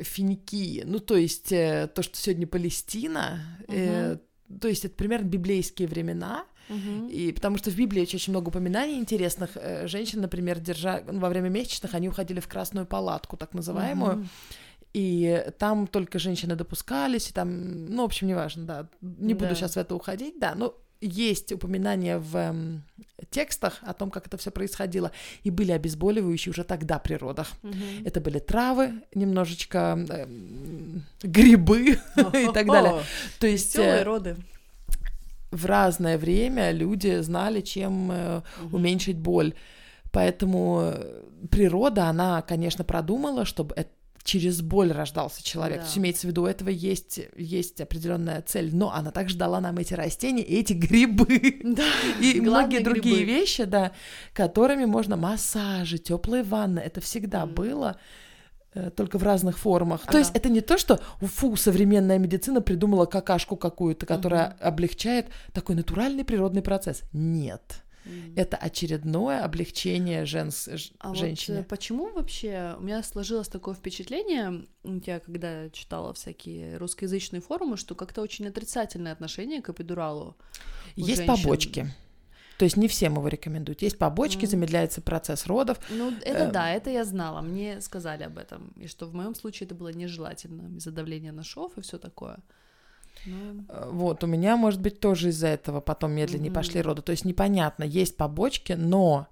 Финикии. Ну, то есть э, то, что сегодня Палестина, э, то есть это примерно библейские времена, Мгм. и потому что в Библии очень, много упоминаний интересных. Э, Женщин, например, держа ну, во время месячных, они уходили в красную палатку, так называемую. Мгм. И там только женщины допускались, и там, ну, в общем, неважно, да. Не буду Да. сейчас в это уходить, да. Но есть упоминания в эм, текстах о том, как это все происходило. И были обезболивающие уже тогда при родах. Мгм. Это были травы, немножечко эм, грибы и так далее. То есть э, роды. в разное время люди знали, чем э, уменьшить боль. Поэтому э, природа, она, конечно, продумала, чтобы это через боль рождался человек. Да. То есть имеется в виду, у этого есть, есть определенная цель. Но она также дала нам эти растения, и эти грибы. Да. И многие Главное, другие грибы. вещи, да, которыми можно массажи, теплые ванны. Это всегда Мгм. было э, только в разных формах. То Ага. есть это не то, что фу, современная медицина придумала какашку какую-то, которая облегчает такой натуральный природный процесс. Нет. Это очередное облегчение женс... А вот женщине. э, почему вообще у меня сложилось такое впечатление, я когда читала всякие русскоязычные форумы, что как-то очень отрицательное отношение к эпидуралу. Есть женщин. побочки. То есть не всем его рекомендуют. Есть побочки, Мгм. замедляется процесс родов. Ну, это Эм. да, это я знала, мне сказали об этом, и что в моем случае это было нежелательно из-за давления на шов и все такое. Ну, Вот, у меня, может быть, тоже из-за этого потом медленнее Мгм. пошли роды. То есть непонятно, есть побочки, но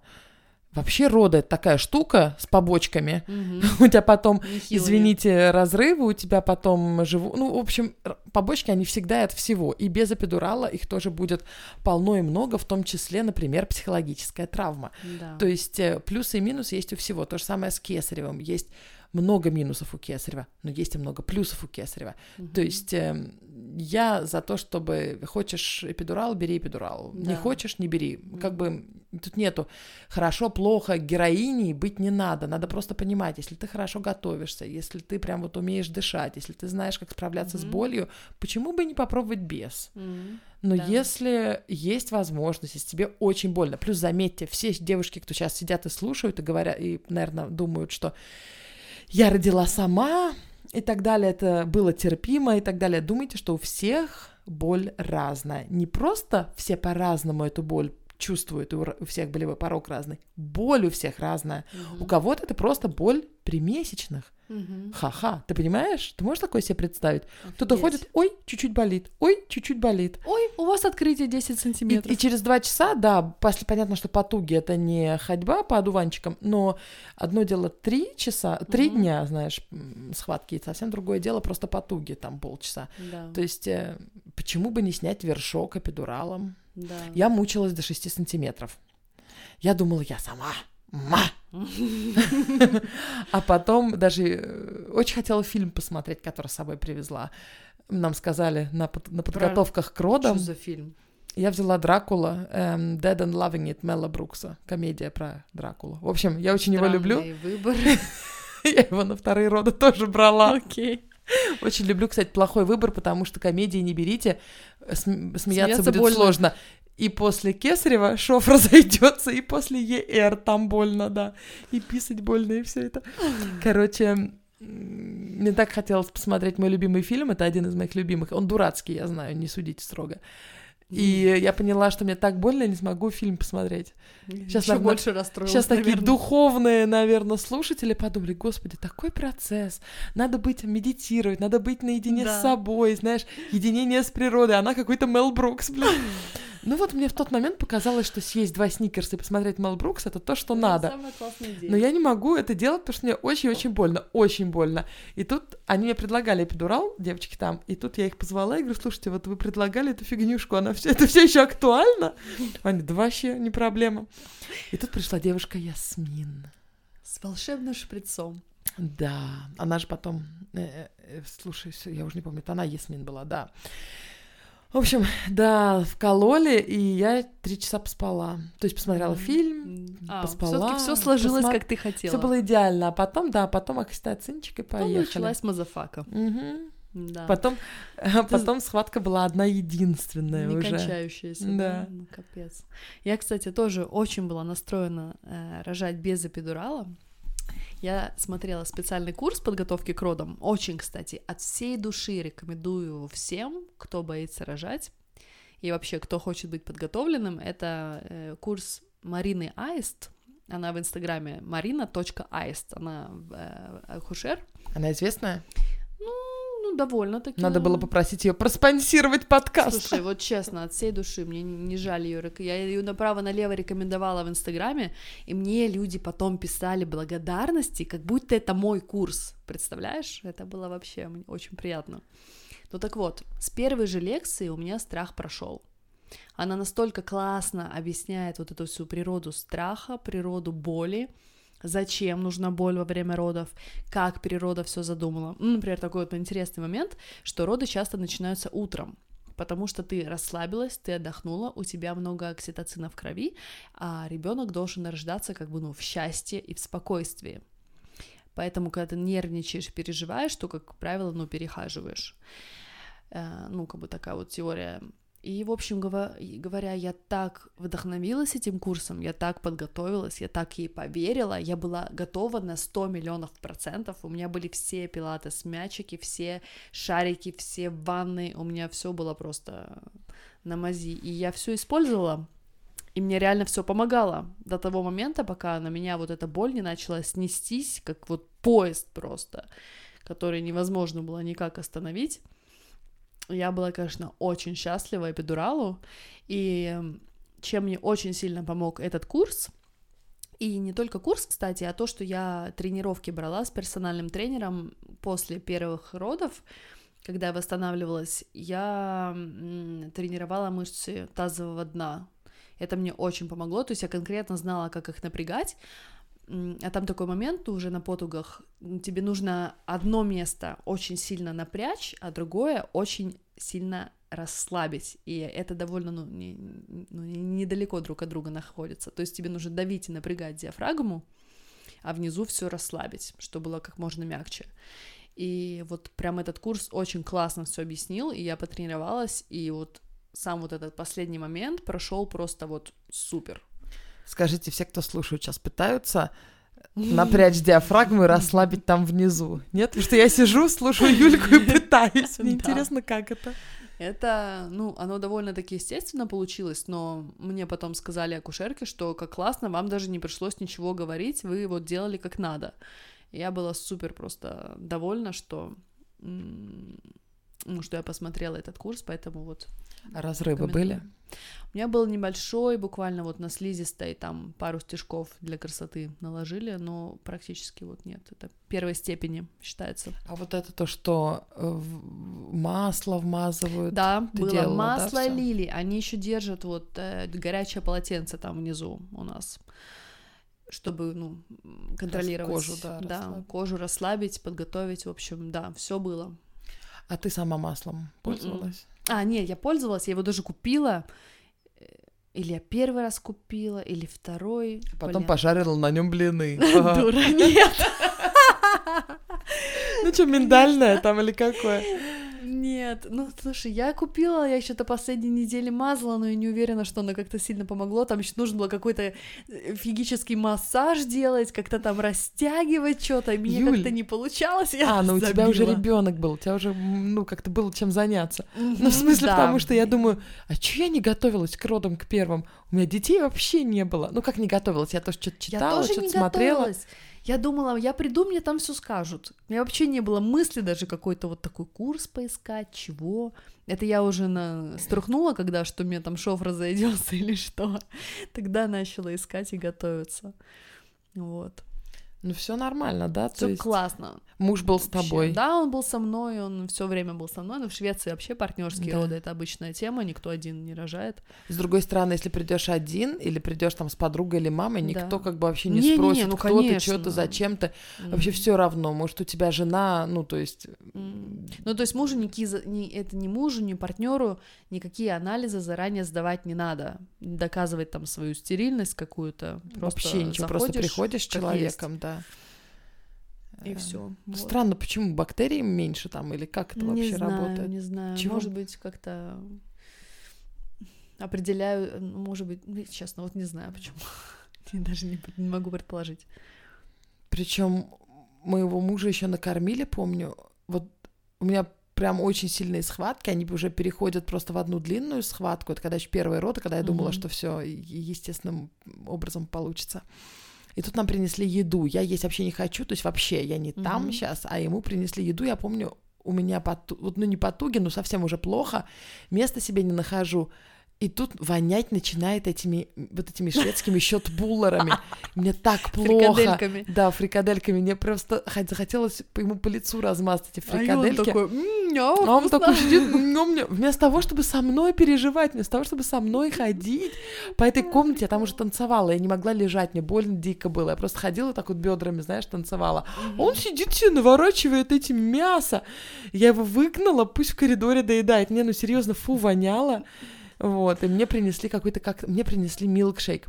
вообще роды это такая штука с побочками. мгм. У тебя потом, Нехилыми. извините, разрывы, у тебя потом живу. Ну, в общем, побочки, они всегда от всего. И без эпидурала их тоже будет полно и много, в том числе, например, психологическая травма. Да. То есть э, плюсы и минусы есть у всего. То же самое с кесаревым. Есть много минусов у кесарева, но есть и много плюсов у кесарева. Мгм. То есть э, я за то, чтобы хочешь эпидурал, бери эпидурал. Не Да. хочешь, не бери. Как бы тут нету хорошо, плохо, героиней быть не надо. Надо просто понимать, если ты хорошо готовишься, если ты прям вот умеешь дышать, если ты знаешь, как справляться с Мгм. болью, почему бы не попробовать без? Мгм. Но Да. если есть возможность, если тебе очень больно, плюс заметьте, все девушки, кто сейчас сидят и слушают и говорят, и, наверное, думают, что я родила сама, и так далее, это было терпимо и так далее. Думайте, что у всех боль разная. Не просто все по-разному эту боль чувствуют, у всех болевой порог разный. Боль у всех разная. Угу. У кого-то это просто боль при месячных. Угу. Ха-ха, ты понимаешь? Ты можешь такое себе представить? Кто-то ходит, ой, чуть-чуть болит, ой, чуть-чуть болит. Ой, у вас открытие 10 сантиметров. И, и через два часа, да, после понятно, что потуги это не ходьба по одуванчикам, но одно дело три часа, три угу. дня, знаешь, схватки, и совсем другое дело просто потуги, там полчаса. Да. То есть э, почему бы не снять вершок эпидуралом? Да. Я мучилась до 6 сантиметров. Я думала, я сама ма. А потом даже э, очень хотела фильм посмотреть, который с собой привезла. Нам сказали на, на подготовках к родам. Что за фильм? Я взяла Дракула, эм, Dead and Loving It Мела Брукса, комедия про Дракулу. В общем, я очень Странный его люблю. выбор. я его на вторые роды тоже брала. Окей. Очень люблю, кстати, плохой выбор, потому что комедии не берите, см- смеяться, смеяться будет больно. сложно и после Кесарева шов разойдется, и после ЕР там больно, да, и писать больно, и все это. Короче, мне так хотелось посмотреть мой любимый фильм, это один из моих любимых, он дурацкий, я знаю, не судите строго. И я поняла, что мне так больно, я не смогу фильм посмотреть. Сейчас Еще больше расстроилась, Сейчас наверное. такие духовные, наверное, слушатели подумали, господи, такой процесс. Надо быть, медитировать, надо быть наедине да. с собой, знаешь, единение с природой. Она какой-то Мел Брукс, блин. Ну вот мне в тот момент показалось, что съесть два сникерса и посмотреть Мел Брукс — это то, что это надо. Самая классная идея. Но я не могу это делать, потому что мне очень-очень больно, очень больно. И тут они мне предлагали эпидурал, девочки там, и тут я их позвала и говорю, слушайте, вот вы предлагали эту фигнюшку, она все, это все еще актуально? Они, да вообще не проблема. И тут пришла девушка Ясмин. С волшебным шприцом. Да, она же потом, э, э, э слушай, я уже не помню, это она Ясмин была, да. В общем, да, вкололи, и я три часа поспала. То есть посмотрела фильм, а, поспала. все сложилось, посма... как ты хотела. Все было идеально. А потом, да, потом окситоцинчик и поехали. Потом началась мазафака. Угу. Да. Потом, ты... потом схватка была одна единственная Не уже. кончающаяся. Да. да. Ну, капец. Я, кстати, тоже очень была настроена э, рожать без эпидурала. Я смотрела специальный курс подготовки к родам. Очень, кстати, от всей души рекомендую всем, кто боится рожать и вообще кто хочет быть подготовленным. Это э, курс Марины Аист. Она в инстаграме marina.aist. Она э, акушер. Она известная? Ну, довольно-таки. Надо было попросить ее проспонсировать подкаст. Слушай, вот честно, от всей души, мне не жаль ее. Я ее направо-налево рекомендовала в Инстаграме, и мне люди потом писали благодарности, как будто это мой курс. Представляешь? Это было вообще очень приятно. Ну так вот, с первой же лекции у меня страх прошел. Она настолько классно объясняет вот эту всю природу страха, природу боли, зачем нужна боль во время родов, как природа все задумала. Ну, например, такой вот интересный момент, что роды часто начинаются утром, потому что ты расслабилась, ты отдохнула, у тебя много окситоцина в крови, а ребенок должен рождаться как бы ну в счастье и в спокойствии. Поэтому, когда ты нервничаешь, переживаешь, то, как правило, ну, перехаживаешь. Э, ну, как бы такая вот теория и, в общем говоря, я так вдохновилась этим курсом, я так подготовилась, я так ей поверила, я была готова на 100 миллионов процентов, у меня были все пилатес мячики, все шарики, все ванны, у меня все было просто на мази, и я все использовала, и мне реально все помогало до того момента, пока на меня вот эта боль не начала снестись, как вот поезд просто, который невозможно было никак остановить я была, конечно, очень счастлива эпидуралу, и чем мне очень сильно помог этот курс, и не только курс, кстати, а то, что я тренировки брала с персональным тренером после первых родов, когда я восстанавливалась, я тренировала мышцы тазового дна. Это мне очень помогло, то есть я конкретно знала, как их напрягать, а там такой момент уже на потугах, тебе нужно одно место очень сильно напрячь, а другое очень сильно расслабить, и это довольно, ну, не, ну, недалеко друг от друга находится, то есть тебе нужно давить и напрягать диафрагму, а внизу все расслабить, чтобы было как можно мягче. И вот прям этот курс очень классно все объяснил, и я потренировалась, и вот сам вот этот последний момент прошел просто вот супер. Скажите, все, кто слушают, сейчас пытаются напрячь диафрагму и расслабить там внизу. Нет? Потому что я сижу, слушаю Юльку и пытаюсь. Мне интересно, как это. Это, ну, оно довольно-таки естественно получилось, но мне потом сказали акушерки, что как классно, вам даже не пришлось ничего говорить, вы вот делали как надо. Я была супер просто довольна, что, что я посмотрела этот курс, поэтому вот разрывы были? У меня был небольшой, буквально вот на слизистой, там пару стежков для красоты наложили, но практически вот нет, это первой степени считается. А вот это то, что э, масло вмазывают. Да, Ты было делала, да, масло всё? лилии. Они еще держат вот э, горячее полотенце там внизу у нас, чтобы ну контролировать кожу, да, расслабить. кожу расслабить, подготовить. В общем, да, все было. А ты сама маслом пользовалась? А, нет, я пользовалась, я его даже купила. Э, Или я первый раз купила, или второй. Потом Блин. пожарила на нем блины. Дура, нет. Ну что, миндальное там или какое? Нет, ну слушай, я купила, я еще до последней недели мазала, но я не уверена, что оно как-то сильно помогло. Там еще нужно было какой-то э, физический массаж делать, как-то там растягивать что-то. Мне Юль. как-то не получалось. Я А, ну у тебя уже ребенок был, у тебя уже, ну, как-то было чем заняться. Ну, в смысле, да. потому что я думаю, а чё я не готовилась к родам, к первым? У меня детей вообще не было. Ну, как не готовилась? Я тоже что-то читала, что-то смотрела. готовилась. Я думала, я приду, мне там все скажут. У меня вообще не было мысли даже какой-то вот такой курс поискать, чего. Это я уже на... струхнула, когда что мне там шов разойдется или что. Тогда начала искать и готовиться. Вот. Ну, все нормально, да? Все есть классно. муж был с вообще. тобой. Да, он был со мной, он все время был со мной. Но в Швеции вообще партнерские Да. роды это обычная тема, никто один не рожает. С другой стороны, если придешь один или придешь там с подругой или мамой, никто Да. как бы вообще не, Не-не-не, спросит, ну, кто ты, конечно. что ты, зачем ты. Вообще М. все равно. Может, у тебя жена, ну, то есть... М. Ну, то есть мужу никакие, ни, это не мужу, ни партнеру никакие анализы заранее сдавать не надо. Доказывать там свою стерильность какую-то. Вообще ничего, просто приходишь с человеком, да. И Э, все. Странно, почему бактерий меньше там, или как это не вообще знаю, работает? Не знаю, Чего? может быть, как-то определяю, ну, может быть, ну, честно, вот не знаю почему. Я даже не, не могу предположить. Причем моего мужа еще накормили, помню. Вот у меня прям очень сильные схватки, они уже переходят просто в одну длинную схватку. Это когда еще первые роды, когда я думала, Мгм. что все естественным образом получится. И тут нам принесли еду. Я есть вообще не хочу, то есть вообще я не там Мгм. сейчас, а ему принесли еду. Я помню, у меня поту... вот, ну не потуги, но совсем уже плохо. Места себе не нахожу. И тут вонять начинает этими вот этими шведскими счет-буллерами. Мне так плохо. Фрикадельками. Да, фрикадельками. Мне просто хот- захотелось ему по лицу размазать эти А и он фрикадельки. такой, «М, А он вкусно». такой сидит, мне, вместо того, чтобы со мной переживать, вместо того, чтобы со мной ходить по этой комнате, я там уже танцевала, я не могла лежать, мне больно дико было. Я просто ходила так вот бедрами, знаешь, танцевала. А Он сидит себе, наворачивает этим мясо. Я его выгнала, пусть в коридоре доедает. Мне, ну, серьезно, фу, воняло. Вот, и мне принесли какой-то, как мне принесли милкшейк.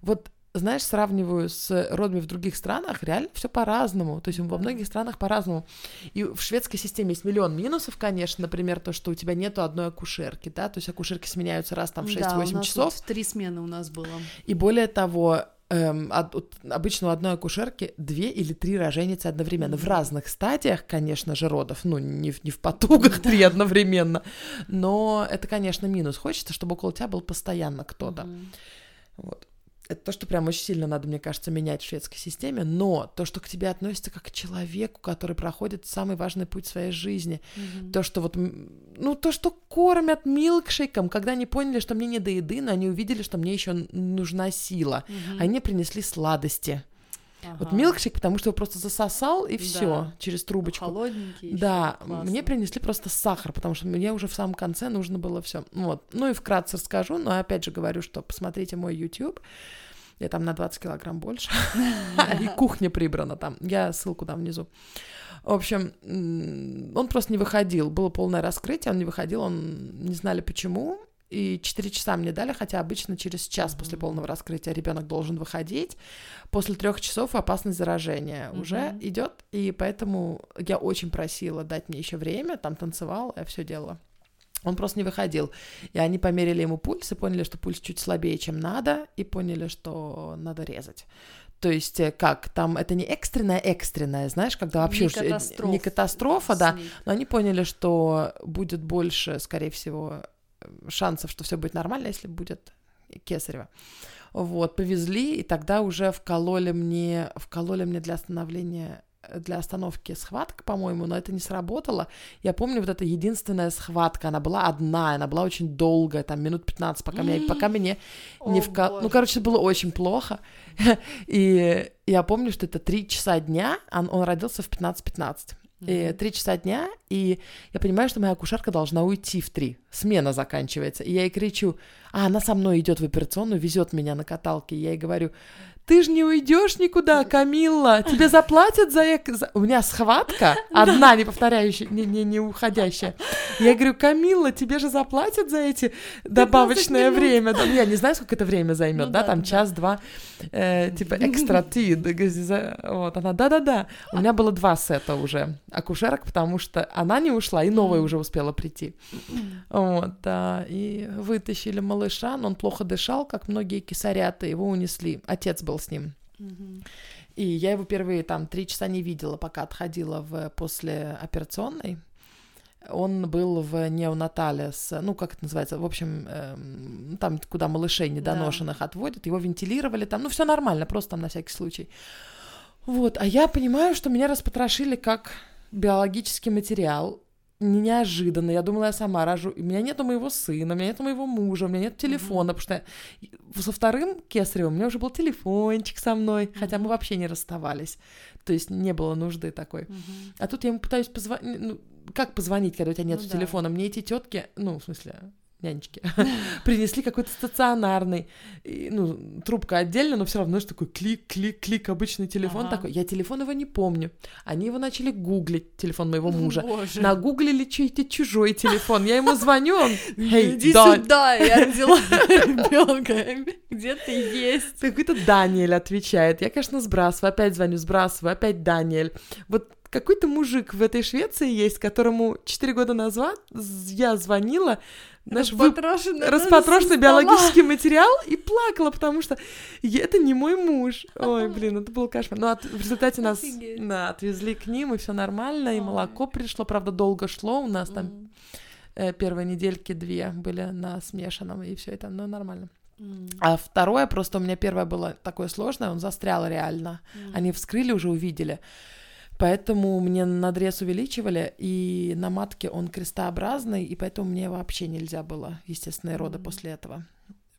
Вот, знаешь, сравниваю с родами в других странах, реально все по-разному. То есть во многих странах по-разному. И в шведской системе есть миллион минусов, конечно, например, то, что у тебя нету одной акушерки, да, то есть акушерки сменяются раз там в 6-8 Да, у нас часов. вот три смены у нас было. И более того, эм, от- от- обычно у одной акушерки две или три роженицы одновременно. В разных стадиях, конечно же, родов. Ну, не в, не в потугах три одновременно. Но это, конечно, минус. Хочется, чтобы около тебя был постоянно кто-то. Мгм. Вот. Это то, что прям очень сильно надо, мне кажется, менять в шведской системе, но то, что к тебе относится как к человеку, который проходит самый важный путь в своей жизни, Мгм. то, что вот, ну, то, что кормят милкшейком, когда они поняли, что мне не до еды, но они увидели, что мне еще нужна сила. Мгм. Они принесли сладости. Вот Ага. милкшейк, потому что его просто засосал и Да. все через трубочку. Холодненький. Да, классно. мне принесли просто сахар, потому что мне уже в самом конце нужно было все. Вот. Ну и вкратце расскажу, но опять же говорю, что посмотрите мой YouTube. Я там на 20 килограмм больше. И кухня прибрана там. Я ссылку дам внизу. В общем, он просто не выходил. Было полное раскрытие, он не выходил, он не знали почему. И 4 часа мне дали, хотя обычно через час после полного раскрытия ребенок должен выходить. После трех часов опасность заражения уже Мгм. идет. И поэтому я очень просила дать мне еще время, там танцевал, я все делала. Он просто не выходил. И они померили ему пульс и поняли, что пульс чуть слабее, чем надо, и поняли, что надо резать. То есть э, как, там это не экстренная экстренная, знаешь, когда вообще Не э, катастрофа. не катастрофа, да, но они поняли, что будет больше, скорее всего, шансов, что все будет нормально, если будет кесарево. Вот, повезли, и тогда уже вкололи мне, вкололи мне для остановления для остановки схватка, по-моему, но это не сработало. Я помню, вот эта единственная схватка, она была одна, она была очень долгая, там минут 15, пока, меня, пока мне не О, вкол... Ну, короче, было очень плохо. И я помню, что это 3 часа дня, он, он родился в 15-15. Мгм. три часа дня, и я понимаю, что моя акушерка должна уйти в три. Смена заканчивается. И я ей кричу, а она со мной идет в операционную, везет меня на каталке. И я ей говорю, ты же не уйдешь никуда, Камилла, тебе заплатят за... эк- за-» У меня схватка, одна не повторяющая, не, не, не уходящая. Я говорю, Камилла, тебе же заплатят за эти добавочное время. Да, ну, я не знаю, сколько это время займет, Ну да, да, там да. час-два, э, типа экстра ты. Вот, она, да-да-да. У меня было два сета уже акушерок, потому что она не ушла, и новая уже успела прийти. Вот, да, и вытащили малыша, но он плохо дышал, как многие кисарята, его унесли. Отец был с ним. Мгм. И я его первые там три часа не видела, пока отходила в после операционной. Он был в неонатале с, ну, как это называется, в общем, эм, там, куда малышей недоношенных отводят, его вентилировали там, ну, все нормально, просто там на всякий случай. Вот, а я понимаю, что меня распотрошили как биологический материал, неожиданно. Я думала, я сама рожу. У меня нету моего сына, у меня нету моего мужа, у меня нет телефона, потому что я- со вторым кесаревым у меня уже был телефончик со мной, хотя мы вообще не расставались. То есть не было нужды такой. Мгм. А тут я ему пытаюсь позвонить. Ну, как позвонить, когда у тебя нет Ну да. телефона? Мне эти тетки, ну, в смысле, нянечки, принесли какой-то стационарный, и, ну, трубка отдельно, но все равно, знаешь, такой клик, клик, клик, обычный телефон Ага. такой. Я телефон его не помню. Они его начали гуглить, телефон моего мужа. Боже. Нагуглили чей-то чужой телефон. Я ему звоню, он, «Эй, Иди да, сюда, я родила ребенка. Где ты есть? Какой-то Даниэль отвечает. Я, конечно, сбрасываю, опять звоню, сбрасываю, опять Даниэль. Вот какой-то мужик в этой Швеции есть, которому 4 года назад я звонила, знаешь, вы- Распотрошенный распотрошенный со стола. биологический материал и плакала, потому что это не мой муж. Ой, блин, это был кошмар. Но от- в результате нас да, отвезли к ним, и все нормально, и Ой. молоко пришло, правда, долго шло, у нас там э, первые недельки две были на смешанном, и все это, но нормально. А второе, просто у меня первое было такое сложное, он застрял реально. Они вскрыли, уже увидели. Поэтому мне надрез увеличивали, и на матке он крестообразный, и поэтому мне вообще нельзя было естественные роды Мгм. после этого.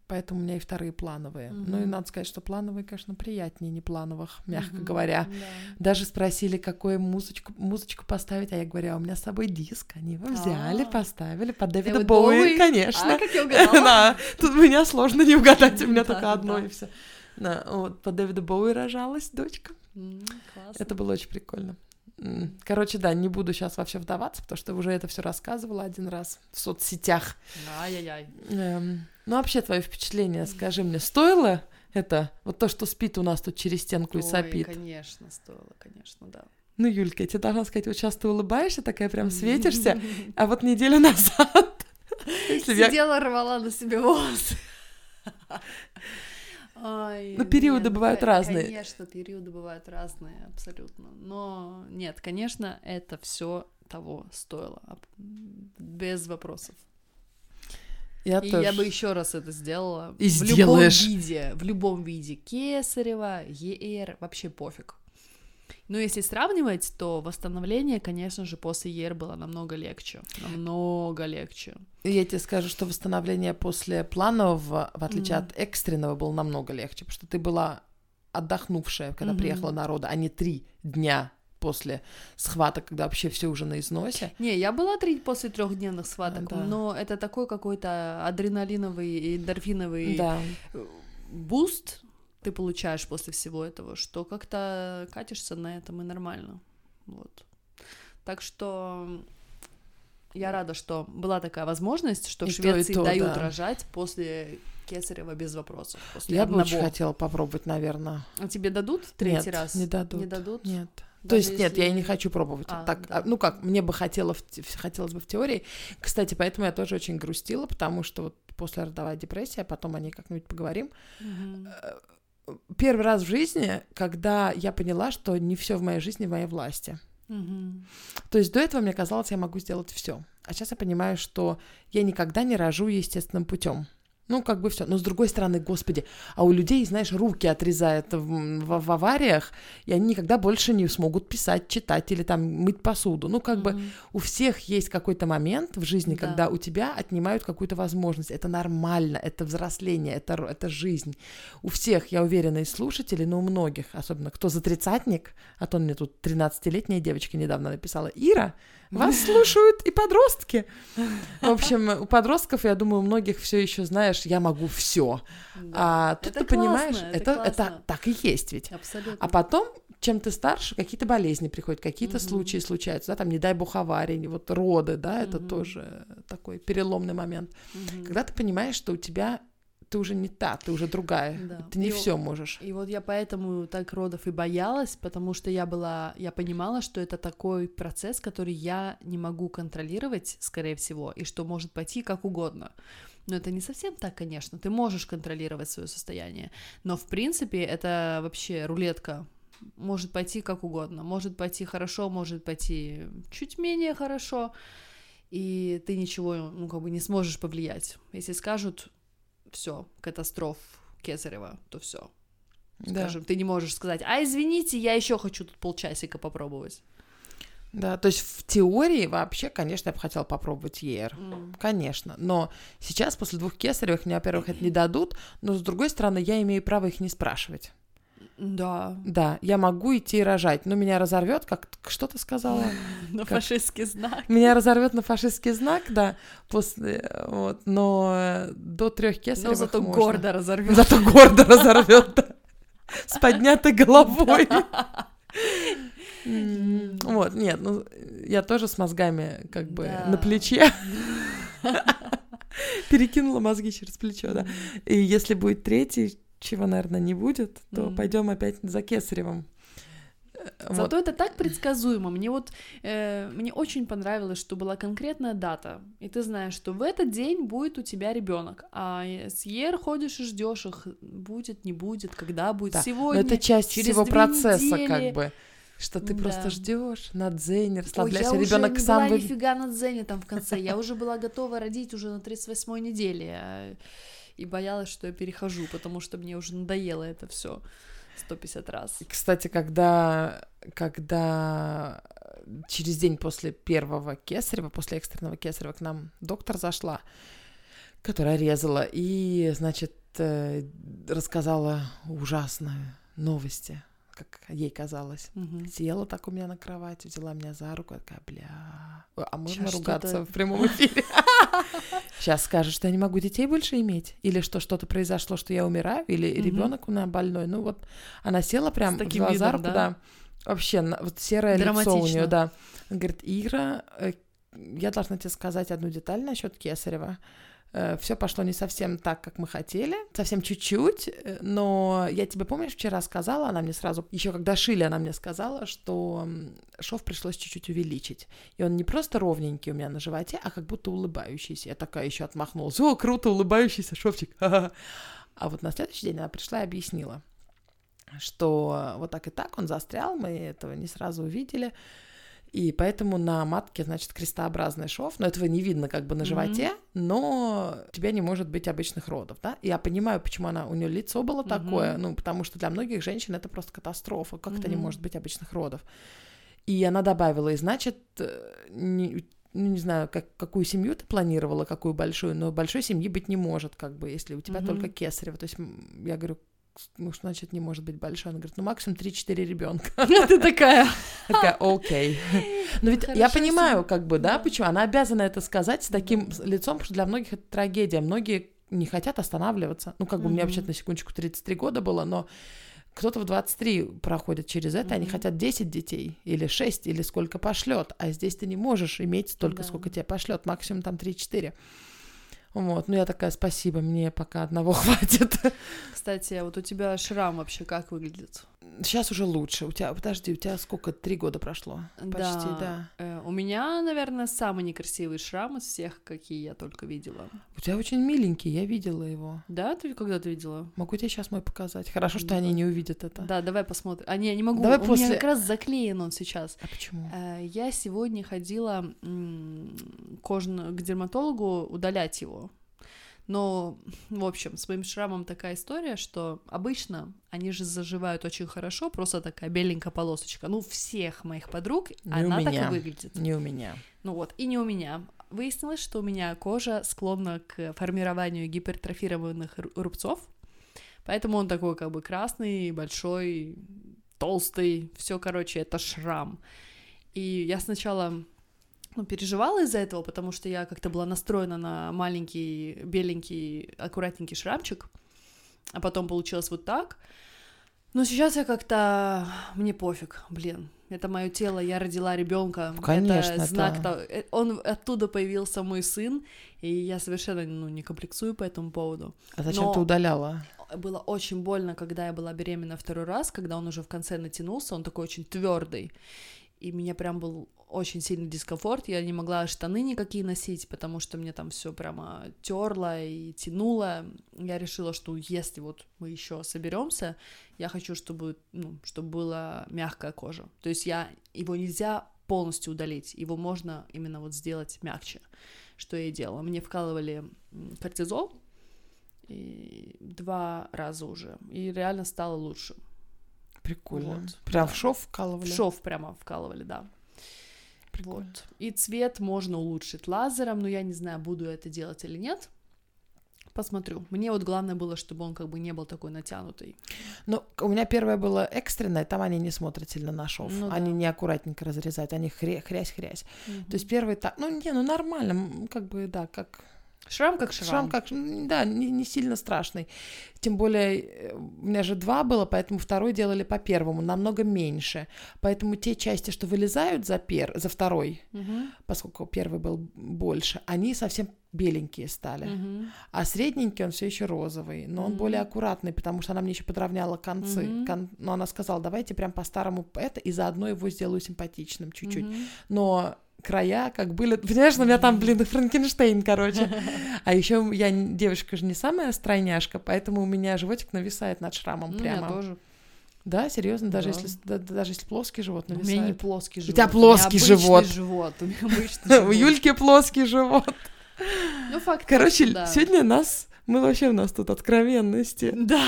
Поэтому у меня и вторые плановые. Ну и надо сказать, что плановые, конечно, приятнее не плановых, мягко Мгм. говоря. Да. Даже спросили, какую музычку, музычку поставить, а я говорю, а у меня с собой диск. Они его взяли, А. поставили под Дэвида Дэвид Боуи, конечно. А, как я угадала. Да, тут меня сложно не угадать, у меня только одно и все. Да, вот по Дэвиду Боуи рожалась дочка. Классно. Это было очень прикольно. Короче, да, не буду сейчас вообще вдаваться, потому что уже это все рассказывала один раз в соцсетях. Ай-яй-яй. Эм, ну, вообще, твое впечатление, скажи мне, стоило это, вот то, что спит у нас тут через стенку и Ой, сопит? конечно, стоило, конечно, да. Ну, Юлька, я тебе должна сказать, вот сейчас ты улыбаешься, такая прям светишься, а вот неделю назад... Сидела, рвала на себе волосы. Ой, Ну, периоды нет, бывают ко- разные. Конечно, периоды бывают разные, абсолютно. Но нет, конечно, это все того стоило. Без вопросов. Я И тоже. я бы еще раз это сделала. И в сделаешь. любом виде. В любом виде. Кесарева, ЕР, вообще пофиг. Но если сравнивать, то восстановление, конечно же, после ЕР было намного легче. Намного легче. Я тебе скажу, что восстановление после планового, в отличие Мгм. от экстренного, было намного легче, потому что ты была отдохнувшая, когда Мгм. приехала на роды, а не три дня после схваток, когда вообще все уже на износе. Не, я была три после трехдневных схваток, Да. но это такой какой-то адреналиновый и эндорфиновый Да. boost ты получаешь после всего этого, что как-то катишься на этом и нормально. Вот. Так что я рада, что была такая возможность, что И в то, Швеции то, дают да. рожать после Кесарева без вопросов. После Я бы очень одного. хотела попробовать, наверное. А тебе дадут в третий Нет, раз? не дадут. Не дадут? Нет. То Даже есть, нет, я не если- хочу пробовать. А, так, да. а, ну как, мне бы хотело хотелось бы в теории. Кстати, поэтому я тоже очень грустила, потому что вот после родовая депрессия, а потом о ней как-нибудь поговорим. Мгм. Первый раз в жизни, когда я поняла, что не все в моей жизни в моей власти. Мгм. То есть до этого мне казалось, я могу сделать все. А сейчас я понимаю, что я никогда не рожу естественным путем. Ну, как бы все. Но с другой стороны, господи, а у людей, знаешь, руки отрезают в, в- в авариях, и они никогда больше не смогут писать, читать или там мыть посуду. Ну, как бы Мгм. у всех есть какой-то момент в жизни, Да. когда у тебя отнимают какую-то возможность. Это нормально, это взросление, это, это жизнь. У всех, я уверена, из слушателей, но у многих, особенно кто за тридцатник, а то мне тут 13-летняя девочка недавно написала, Ира, вас слушают и подростки. В общем, у подростков, я думаю, у многих все еще, знаешь, я могу все. Да. А тут Это ты понимаешь, классно, это, это это классно. так и есть ведь. Абсолютно. А потом, чем ты старше, какие-то болезни приходят, какие-то Мгм. случаи случаются, да, там, не дай бог, аварии, вот роды, да, это Мгм. тоже такой переломный момент. Мгм. Когда ты понимаешь, что у тебя ты уже не та, ты уже другая, Да. ты не И все можешь. И вот я поэтому так родов и боялась, потому что я была, я понимала, что это такой процесс, который я не могу контролировать, скорее всего, и что может пойти как угодно. Но это не совсем так, конечно. Ты можешь контролировать свое состояние, но в принципе это вообще рулетка. Может пойти как угодно, может пойти хорошо, может пойти чуть менее хорошо, и ты ничего, ну как бы не сможешь повлиять. Если скажут, все, катастроф Кесарева, то все, Да. скажем, ты не можешь сказать, а извините, я еще хочу тут полчасика попробовать. да, то есть в теории вообще, конечно, я бы хотела попробовать ЕР. М. Конечно, но сейчас после двух кесаревых мне, во-первых, это не дадут, но с другой стороны, я имею право их не спрашивать. Да, Да, я могу идти и рожать, но меня разорвет, как что ты сказала? на Как? фашистский знак. Меня разорвет на фашистский знак, да, после, вот, но э, до трех кесаревых Но зато можно. гордо разорвет. Зато гордо разорвет, да. С поднятой головой. Вот, нет, ну, я тоже с мозгами как бы на плече. Перекинула мозги через плечо, да. И если будет третий, чего, наверное, не будет, то Мгм. пойдем опять за Кесаревым. Э, Вот. Зато это так предсказуемо. Мне вот э, мне очень понравилось, что была конкретная дата, и ты знаешь, что в этот день будет у тебя ребенок, а с Ер ходишь и ждешь их, будет, не будет, когда будет, Да, Но сегодня. это часть через всего процесса, недели. как бы. Что ты Да. просто ждешь на дзене, Ой, расслабляешься, я ребенок уже не сам была вы- нифига на дзене там в конце. Я уже была готова родить уже на 38-й неделе. И боялась, что я перехожу, потому что мне уже надоело это все 150 раз. И, Кстати, когда, когда через день после первого кесарева, после экстренного кесарева к нам доктор зашла, которая резала, и, значит, э, рассказала ужасные новости, как ей казалось. Мгм. Села так у меня на кровати, взяла меня за руку, такая, бля, а можно Щас ругаться в прямом эфире? Сейчас скажет, что я не могу детей больше иметь, или что что-то произошло, что я умираю, или ребенок у меня больной. Ну вот она села прям, за видом, руку, да? да. Вообще, вот серое лицо у нее, да. Говорит, Ира, э, я должна тебе сказать одну деталь насчет Кесарева. Все пошло не совсем так, как мы хотели, совсем чуть-чуть, э, но я тебе, помнишь, вчера сказала, она мне сразу, еще когда шили, она мне сказала, что шов пришлось чуть-чуть увеличить. И он не просто ровненький у меня на животе, а как будто улыбающийся. Я такая еще отмахнулась. О, круто, улыбающийся шовчик. ха-ха». А вот на следующий день она пришла и объяснила, что вот так и так он застрял, мы этого не сразу увидели. И поэтому на матке, значит, крестообразный шов, но этого не видно как бы на животе, но у тебя не может быть обычных родов, да? Я понимаю, почему она, у нее лицо было Мгм. такое, ну, потому что для многих женщин это просто катастрофа, как это не может быть обычных родов. И она добавила, и значит, э, не, ну, не знаю, как, какую семью ты планировала, какую большую, но большой семьи быть не может, как бы, если у тебя Мгм. только кесарево. То есть я говорю, ну, что значит не может быть большой? Она говорит, ну, максимум 3-4 ребенка. Ты такая. Такая, окей. Но ведь я понимаю, как бы, да, почему она обязана это сказать с таким лицом, потому что для многих это трагедия. Многие не хотят останавливаться. Ну, как бы мне вообще на секундочку 33 года было, но кто-то в 23 проходит через это, они хотят 10 детей, или 6, или сколько пошлет, а здесь ты не можешь иметь столько, Да. сколько тебе пошлет, максимум там 3-4. Вот, ну я такая, спасибо, мне пока одного хватит. Кстати, а вот у тебя шрам вообще как выглядит? Сейчас уже лучше. У тебя, подожди, у тебя сколько? Три года прошло? Почти, да. Э, у меня, наверное, самый некрасивый шрам из всех, какие я только видела. У тебя очень миленький, я видела его. Да, ты когда ты видела? Могу тебе сейчас мой показать. Хорошо, что они не увидят это. Да, давай посмотрим. А, не, не могу. Давай у после- меня как раз заклеен он сейчас. А почему? Э, Я сегодня ходила кожно- к дерматологу удалять его. Но, в общем, с моим шрамом такая история, что обычно они же заживают очень хорошо, просто такая беленькая полосочка. Ну, всех моих подруг Не у она так и выглядит. Не у меня. Ну вот, и не у меня. Выяснилось, что у меня кожа склонна к формированию гипертрофированных ру- рубцов, поэтому он такой как бы красный, большой, толстый, все, короче, это шрам. И я сначала ну, переживала из-за этого, потому что я как-то была настроена на маленький, беленький, аккуратненький шрамчик, а потом получилось вот так. Но сейчас я как-то... Мне пофиг, блин. Это мое тело, я родила ребенка. Конечно, это знак того- э, Он оттуда появился мой сын, и я совершенно ну, не комплексую по этому поводу. А зачем Но- ты удаляла? Было очень больно, когда я была беременна второй раз, когда он уже в конце натянулся, он такой очень твердый. И меня прям был очень сильный дискомфорт. Я не могла штаны никакие носить, потому что мне там все прямо терло и тянуло. Я решила, что если вот мы еще соберемся, я хочу, чтобы, ну, чтобы была мягкая кожа. То есть я его нельзя полностью удалить, его можно именно вот сделать мягче, что я и делала. Мне вкалывали кортизол, и два раза уже. И реально стало лучше. Прикольно. Вот, Прям да. в шов вкалывали? В шов прямо вкалывали, да. Прикольно. Вот. И цвет можно улучшить лазером, но я не знаю, буду это делать или нет. Посмотрю. Мне вот главное было, чтобы он как бы не был такой натянутый. Ну, у меня первое было экстренное, там они не смотрят сильно на шов. Ну они да. не аккуратненько разрезают, они хря- хрясь-хрясь. То есть первый так, ну не, ну нормально, как бы, да, как Шрам как шрам. шрам, как, да, не, не сильно страшный. Тем более, э, у меня же два было, поэтому второй делали по первому, намного меньше. Поэтому те части, что вылезают за, пер... за второй, Мгм. поскольку первый был больше, они совсем беленькие стали. Мгм. А средненький он все еще розовый, но он Мгм. более аккуратный, потому что она мне еще подровняла концы. Мгм. Кон- Но она сказала, давайте прям по-старому это, и заодно его сделаю симпатичным чуть-чуть. Мгм. Но края как были... Понимаешь, у меня там, блин, Франкенштейн, короче. А еще я девушка же не самая стройняшка, поэтому у меня животик нависает над шрамом Ну, у меня прямо. тоже. Да, серьезно, даже Да. если да- даже если плоский живот У меня не нависает. плоский живот. тебя у меня плоский обычный живот. живот. У меня обычный У живот. Юльки плоский живот. Ну, факт. Короче, да. сегодня нас... Мы вообще у нас тут откровенности. Да.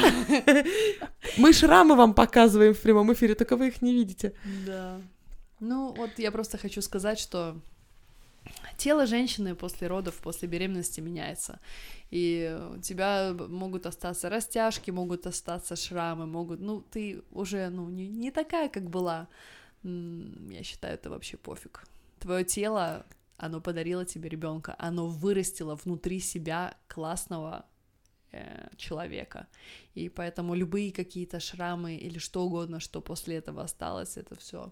Мы шрамы вам показываем в прямом эфире, только вы их не видите. Да. Ну, вот я просто хочу сказать, что тело женщины после родов, после беременности меняется. И у тебя могут остаться растяжки, могут остаться шрамы, могут... Ну, ты уже, ну, не, не такая, как была. Я считаю, это вообще пофиг. Твое тело, оно подарило тебе ребенка, оно вырастило внутри себя классного э, человека. И поэтому любые какие-то шрамы или что угодно, что после этого осталось, это все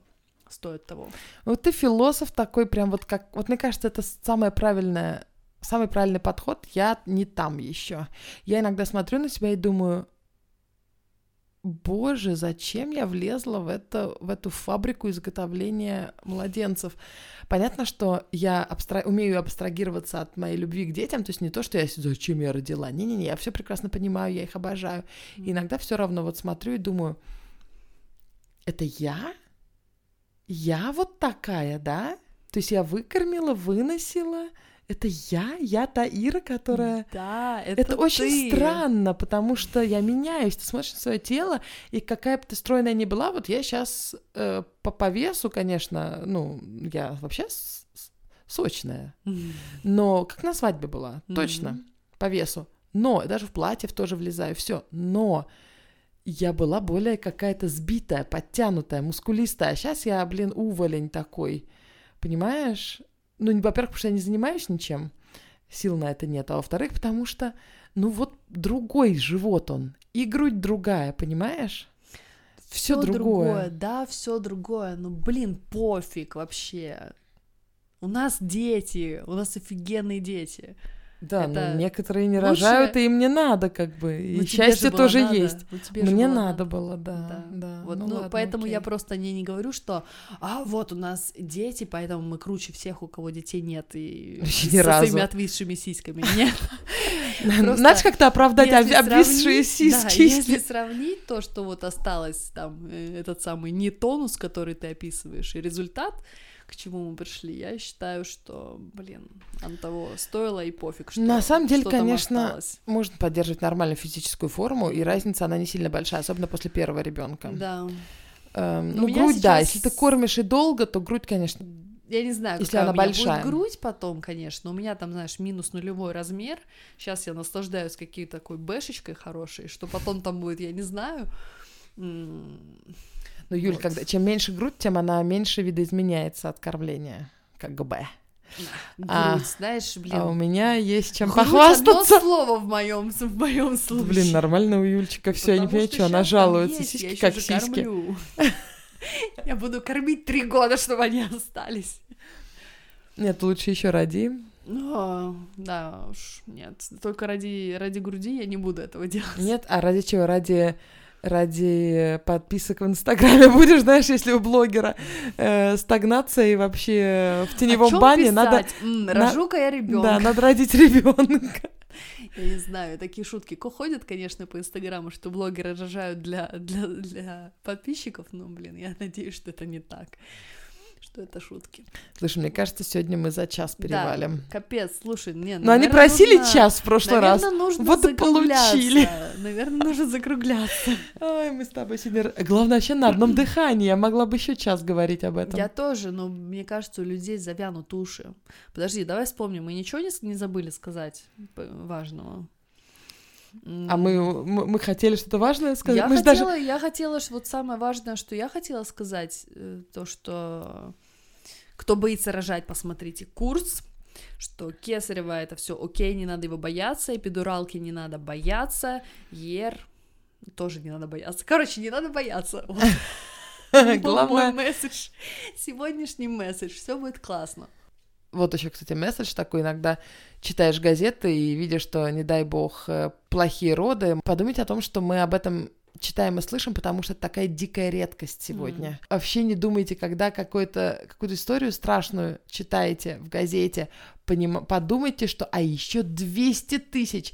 стоит того. Вот ты философ такой, прям вот как... Вот мне кажется, это самое правильное, самый правильный подход. Я не там еще. Я иногда смотрю на себя и думаю, боже, зачем я влезла в, это, в эту фабрику изготовления младенцев? Понятно, что я абстра... умею абстрагироваться от моей любви к детям, то есть не то, что я зачем я родила. Не-не-не, я все прекрасно понимаю, я их обожаю. И иногда все равно вот смотрю и думаю, это я? Я вот такая, да? То есть я выкормила, выносила. Это я? Я та Ира, которая... Да, это, Это, очень ты. странно, потому что я меняюсь. Ты смотришь на свое тело, и какая бы ты стройная ни была, вот я сейчас по, по весу, конечно, ну, я вообще с- с- сочная. Мгм. Но как на свадьбе была, точно, Мгм. по весу. Но даже в платье тоже влезаю, все. Но я была более какая-то сбитая, подтянутая, мускулистая. А сейчас я, блин, уволень такой. Понимаешь? Ну, во-первых, потому что я не занимаюсь ничем, сил на это нет. А во-вторых, потому что, ну вот другой живот он, и грудь другая, понимаешь? Все Всё другое. Да, все другое. Ну, блин, пофиг вообще. У нас дети, у нас офигенные дети. Да, Это но некоторые не лучше- рожают, и им не надо, как бы. Ну, И тебе счастье тоже надо. есть. Ну, тебе Мне было надо было, да. Да. да. Вот, Ну ну, ладно, поэтому я окей. просто не, не говорю, что а вот у нас дети, поэтому мы круче всех, у кого детей нет, и Вообще со ни разу. своими отвисшими сиськами. Нет. Надо как-то оправдать обвисшие сиськи. если сравнить то, что вот осталось там, э, этот самый не тонус, который ты описываешь, и результат, к чему мы пришли, я считаю, что, блин, оно того стоило и пофиг, что На самом деле, конечно, осталось. Можно поддерживать нормальную физическую форму, и разница, она не сильно большая, особенно после первого ребенка. Да. Эм, ну, меня грудь, да, сейчас- если ты кормишь и долго, то грудь, конечно, Я не знаю, Если она у меня большая. будет грудь потом, конечно. У меня там, знаешь, минус нулевой размер. Сейчас я наслаждаюсь какой такой бэшечкой хорошей, что потом там будет, я не знаю. Ну, Юль, Вот. когда чем меньше грудь, тем она меньше видоизменяется от кормления. Как бы. Грудь, А, знаешь, блин. А у меня есть чем грудь похвастаться. Одно слово в моем в моем случае. Блин, нормально у Юльчика все, я не понимаю, что она жалуется. есть, Сиськи как сиськи. Я буду кормить три года, чтобы они остались. Нет, лучше еще роди. Ну, да уж, нет. Только ради, ради груди я не буду этого делать. Нет, а ради чего? Ради ради подписок в Инстаграме будешь, знаешь, если у блогера э, стагнация и вообще в теневом бане надо, писать? М, Рожу-ка я ребенка. да, надо родить ребенка. Я не знаю, такие шутки ходят, конечно, по Инстаграму, что блогеры рожают для, для, для подписчиков, но, блин, я надеюсь, что это не так, что это шутки. Слушай, мне кажется, сегодня мы за час перевалим. Да, капец, слушай, не, Но они просили нужно- час в прошлый раз. наверное, нужно Вот и получили. Наверное, нужно закругляться. Ой, мы с тобой сегодня... Главное, вообще на одном дыхании. Я могла бы еще час говорить об этом. Я тоже, но мне кажется, у людей завянут уши. Подожди, давай вспомним, мы ничего не, забыли сказать важного. А мы, мы, мы хотели что-то важное сказать? Я мы хотела, даже... я хотела, вот самое важное, что я хотела сказать, э, то, что кто боится рожать, посмотрите курс, что кесарево это все окей, не надо его бояться, эпидуралки не надо бояться, ер тоже не надо бояться. Короче, не надо бояться. Главное... месседж, сегодняшний месседж, все будет классно. Вот еще, кстати, месседж такой иногда читаешь газеты и видишь, что, не дай бог, э, плохие роды. Подумайте о том, что мы об этом читаем и слышим, потому что это такая дикая редкость сегодня. Вообще не думайте, когда какую-то историю страшную читаете в газете, поним- подумайте, что а еще 200 тысяч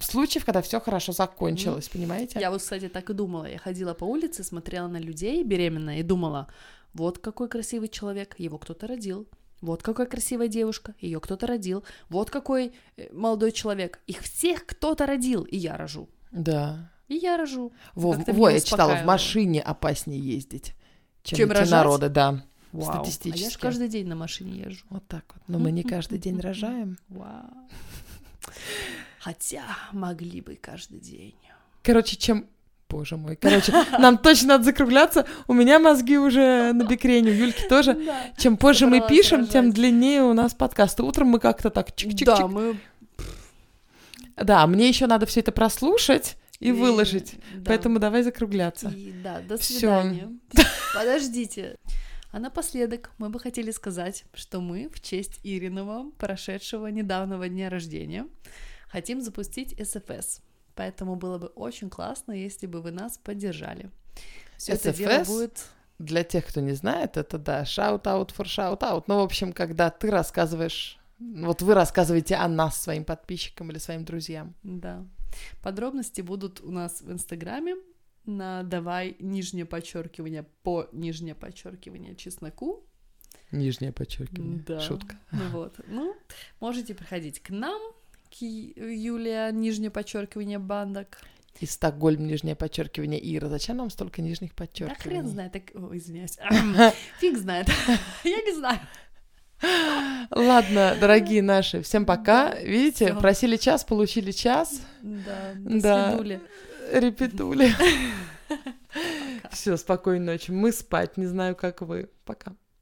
случаев, когда все хорошо закончилось, понимаете? Я вот, кстати, так и думала. Я ходила по улице, смотрела на людей беременная и думала, вот какой красивый человек, его кто-то родил. Вот какая красивая девушка, ее кто-то родил. Вот какой э, молодой человек, их всех кто-то родил, и я рожу. Да. И я рожу. Во, во, я читала, в машине опаснее ездить, чем, Чем рожать? на роды, да. Вау. А я же Статистически. каждый день на машине езжу. Вот так вот. Но мы не каждый день рожаем. Вау. Хотя могли бы каждый день. Короче, чем... Боже мой. Короче, нам точно надо закругляться. У меня мозги уже на бикрене, у Юльки тоже. Да. Чем позже мы пишем, тем рожать. длиннее у нас подкасты. Утром мы как-то так чик-чик-чик. Да, мы... Да, мне еще надо все это прослушать и выложить. да. Поэтому давай закругляться. И, да, до Всё. свидания. Подождите. А напоследок мы бы хотели сказать, что мы в честь Иринова, прошедшего недавнего дня рождения, хотим запустить СФС. Поэтому было бы очень классно, если бы вы нас поддержали. Все это дело будет... Для тех, кто не знает, это, да, shout-out for shout-out. Ну, в общем, когда ты рассказываешь... Вот вы рассказываете о нас своим подписчикам или своим друзьям. Да. Подробности будут у нас в Инстаграме на давай нижнее подчеркивание по нижнее подчеркивание чесноку. Нижнее подчеркивание. Да. Шутка. Ну вот. Ну, можете приходить к нам, к Юлия, нижнее подчеркивание бандок. И Стокгольм, нижнее подчеркивание. Ира, зачем нам столько нижних Да подчеркиваний? хрен знает, так... О, извиняюсь. Фиг знает. Я не знаю. Ладно, дорогие наши, всем пока. Видите, Всё. просили час, получили час. Да, Да. свидули. Репетули. Все, спокойной ночи. Мы спать, не знаю, как вы. Пока.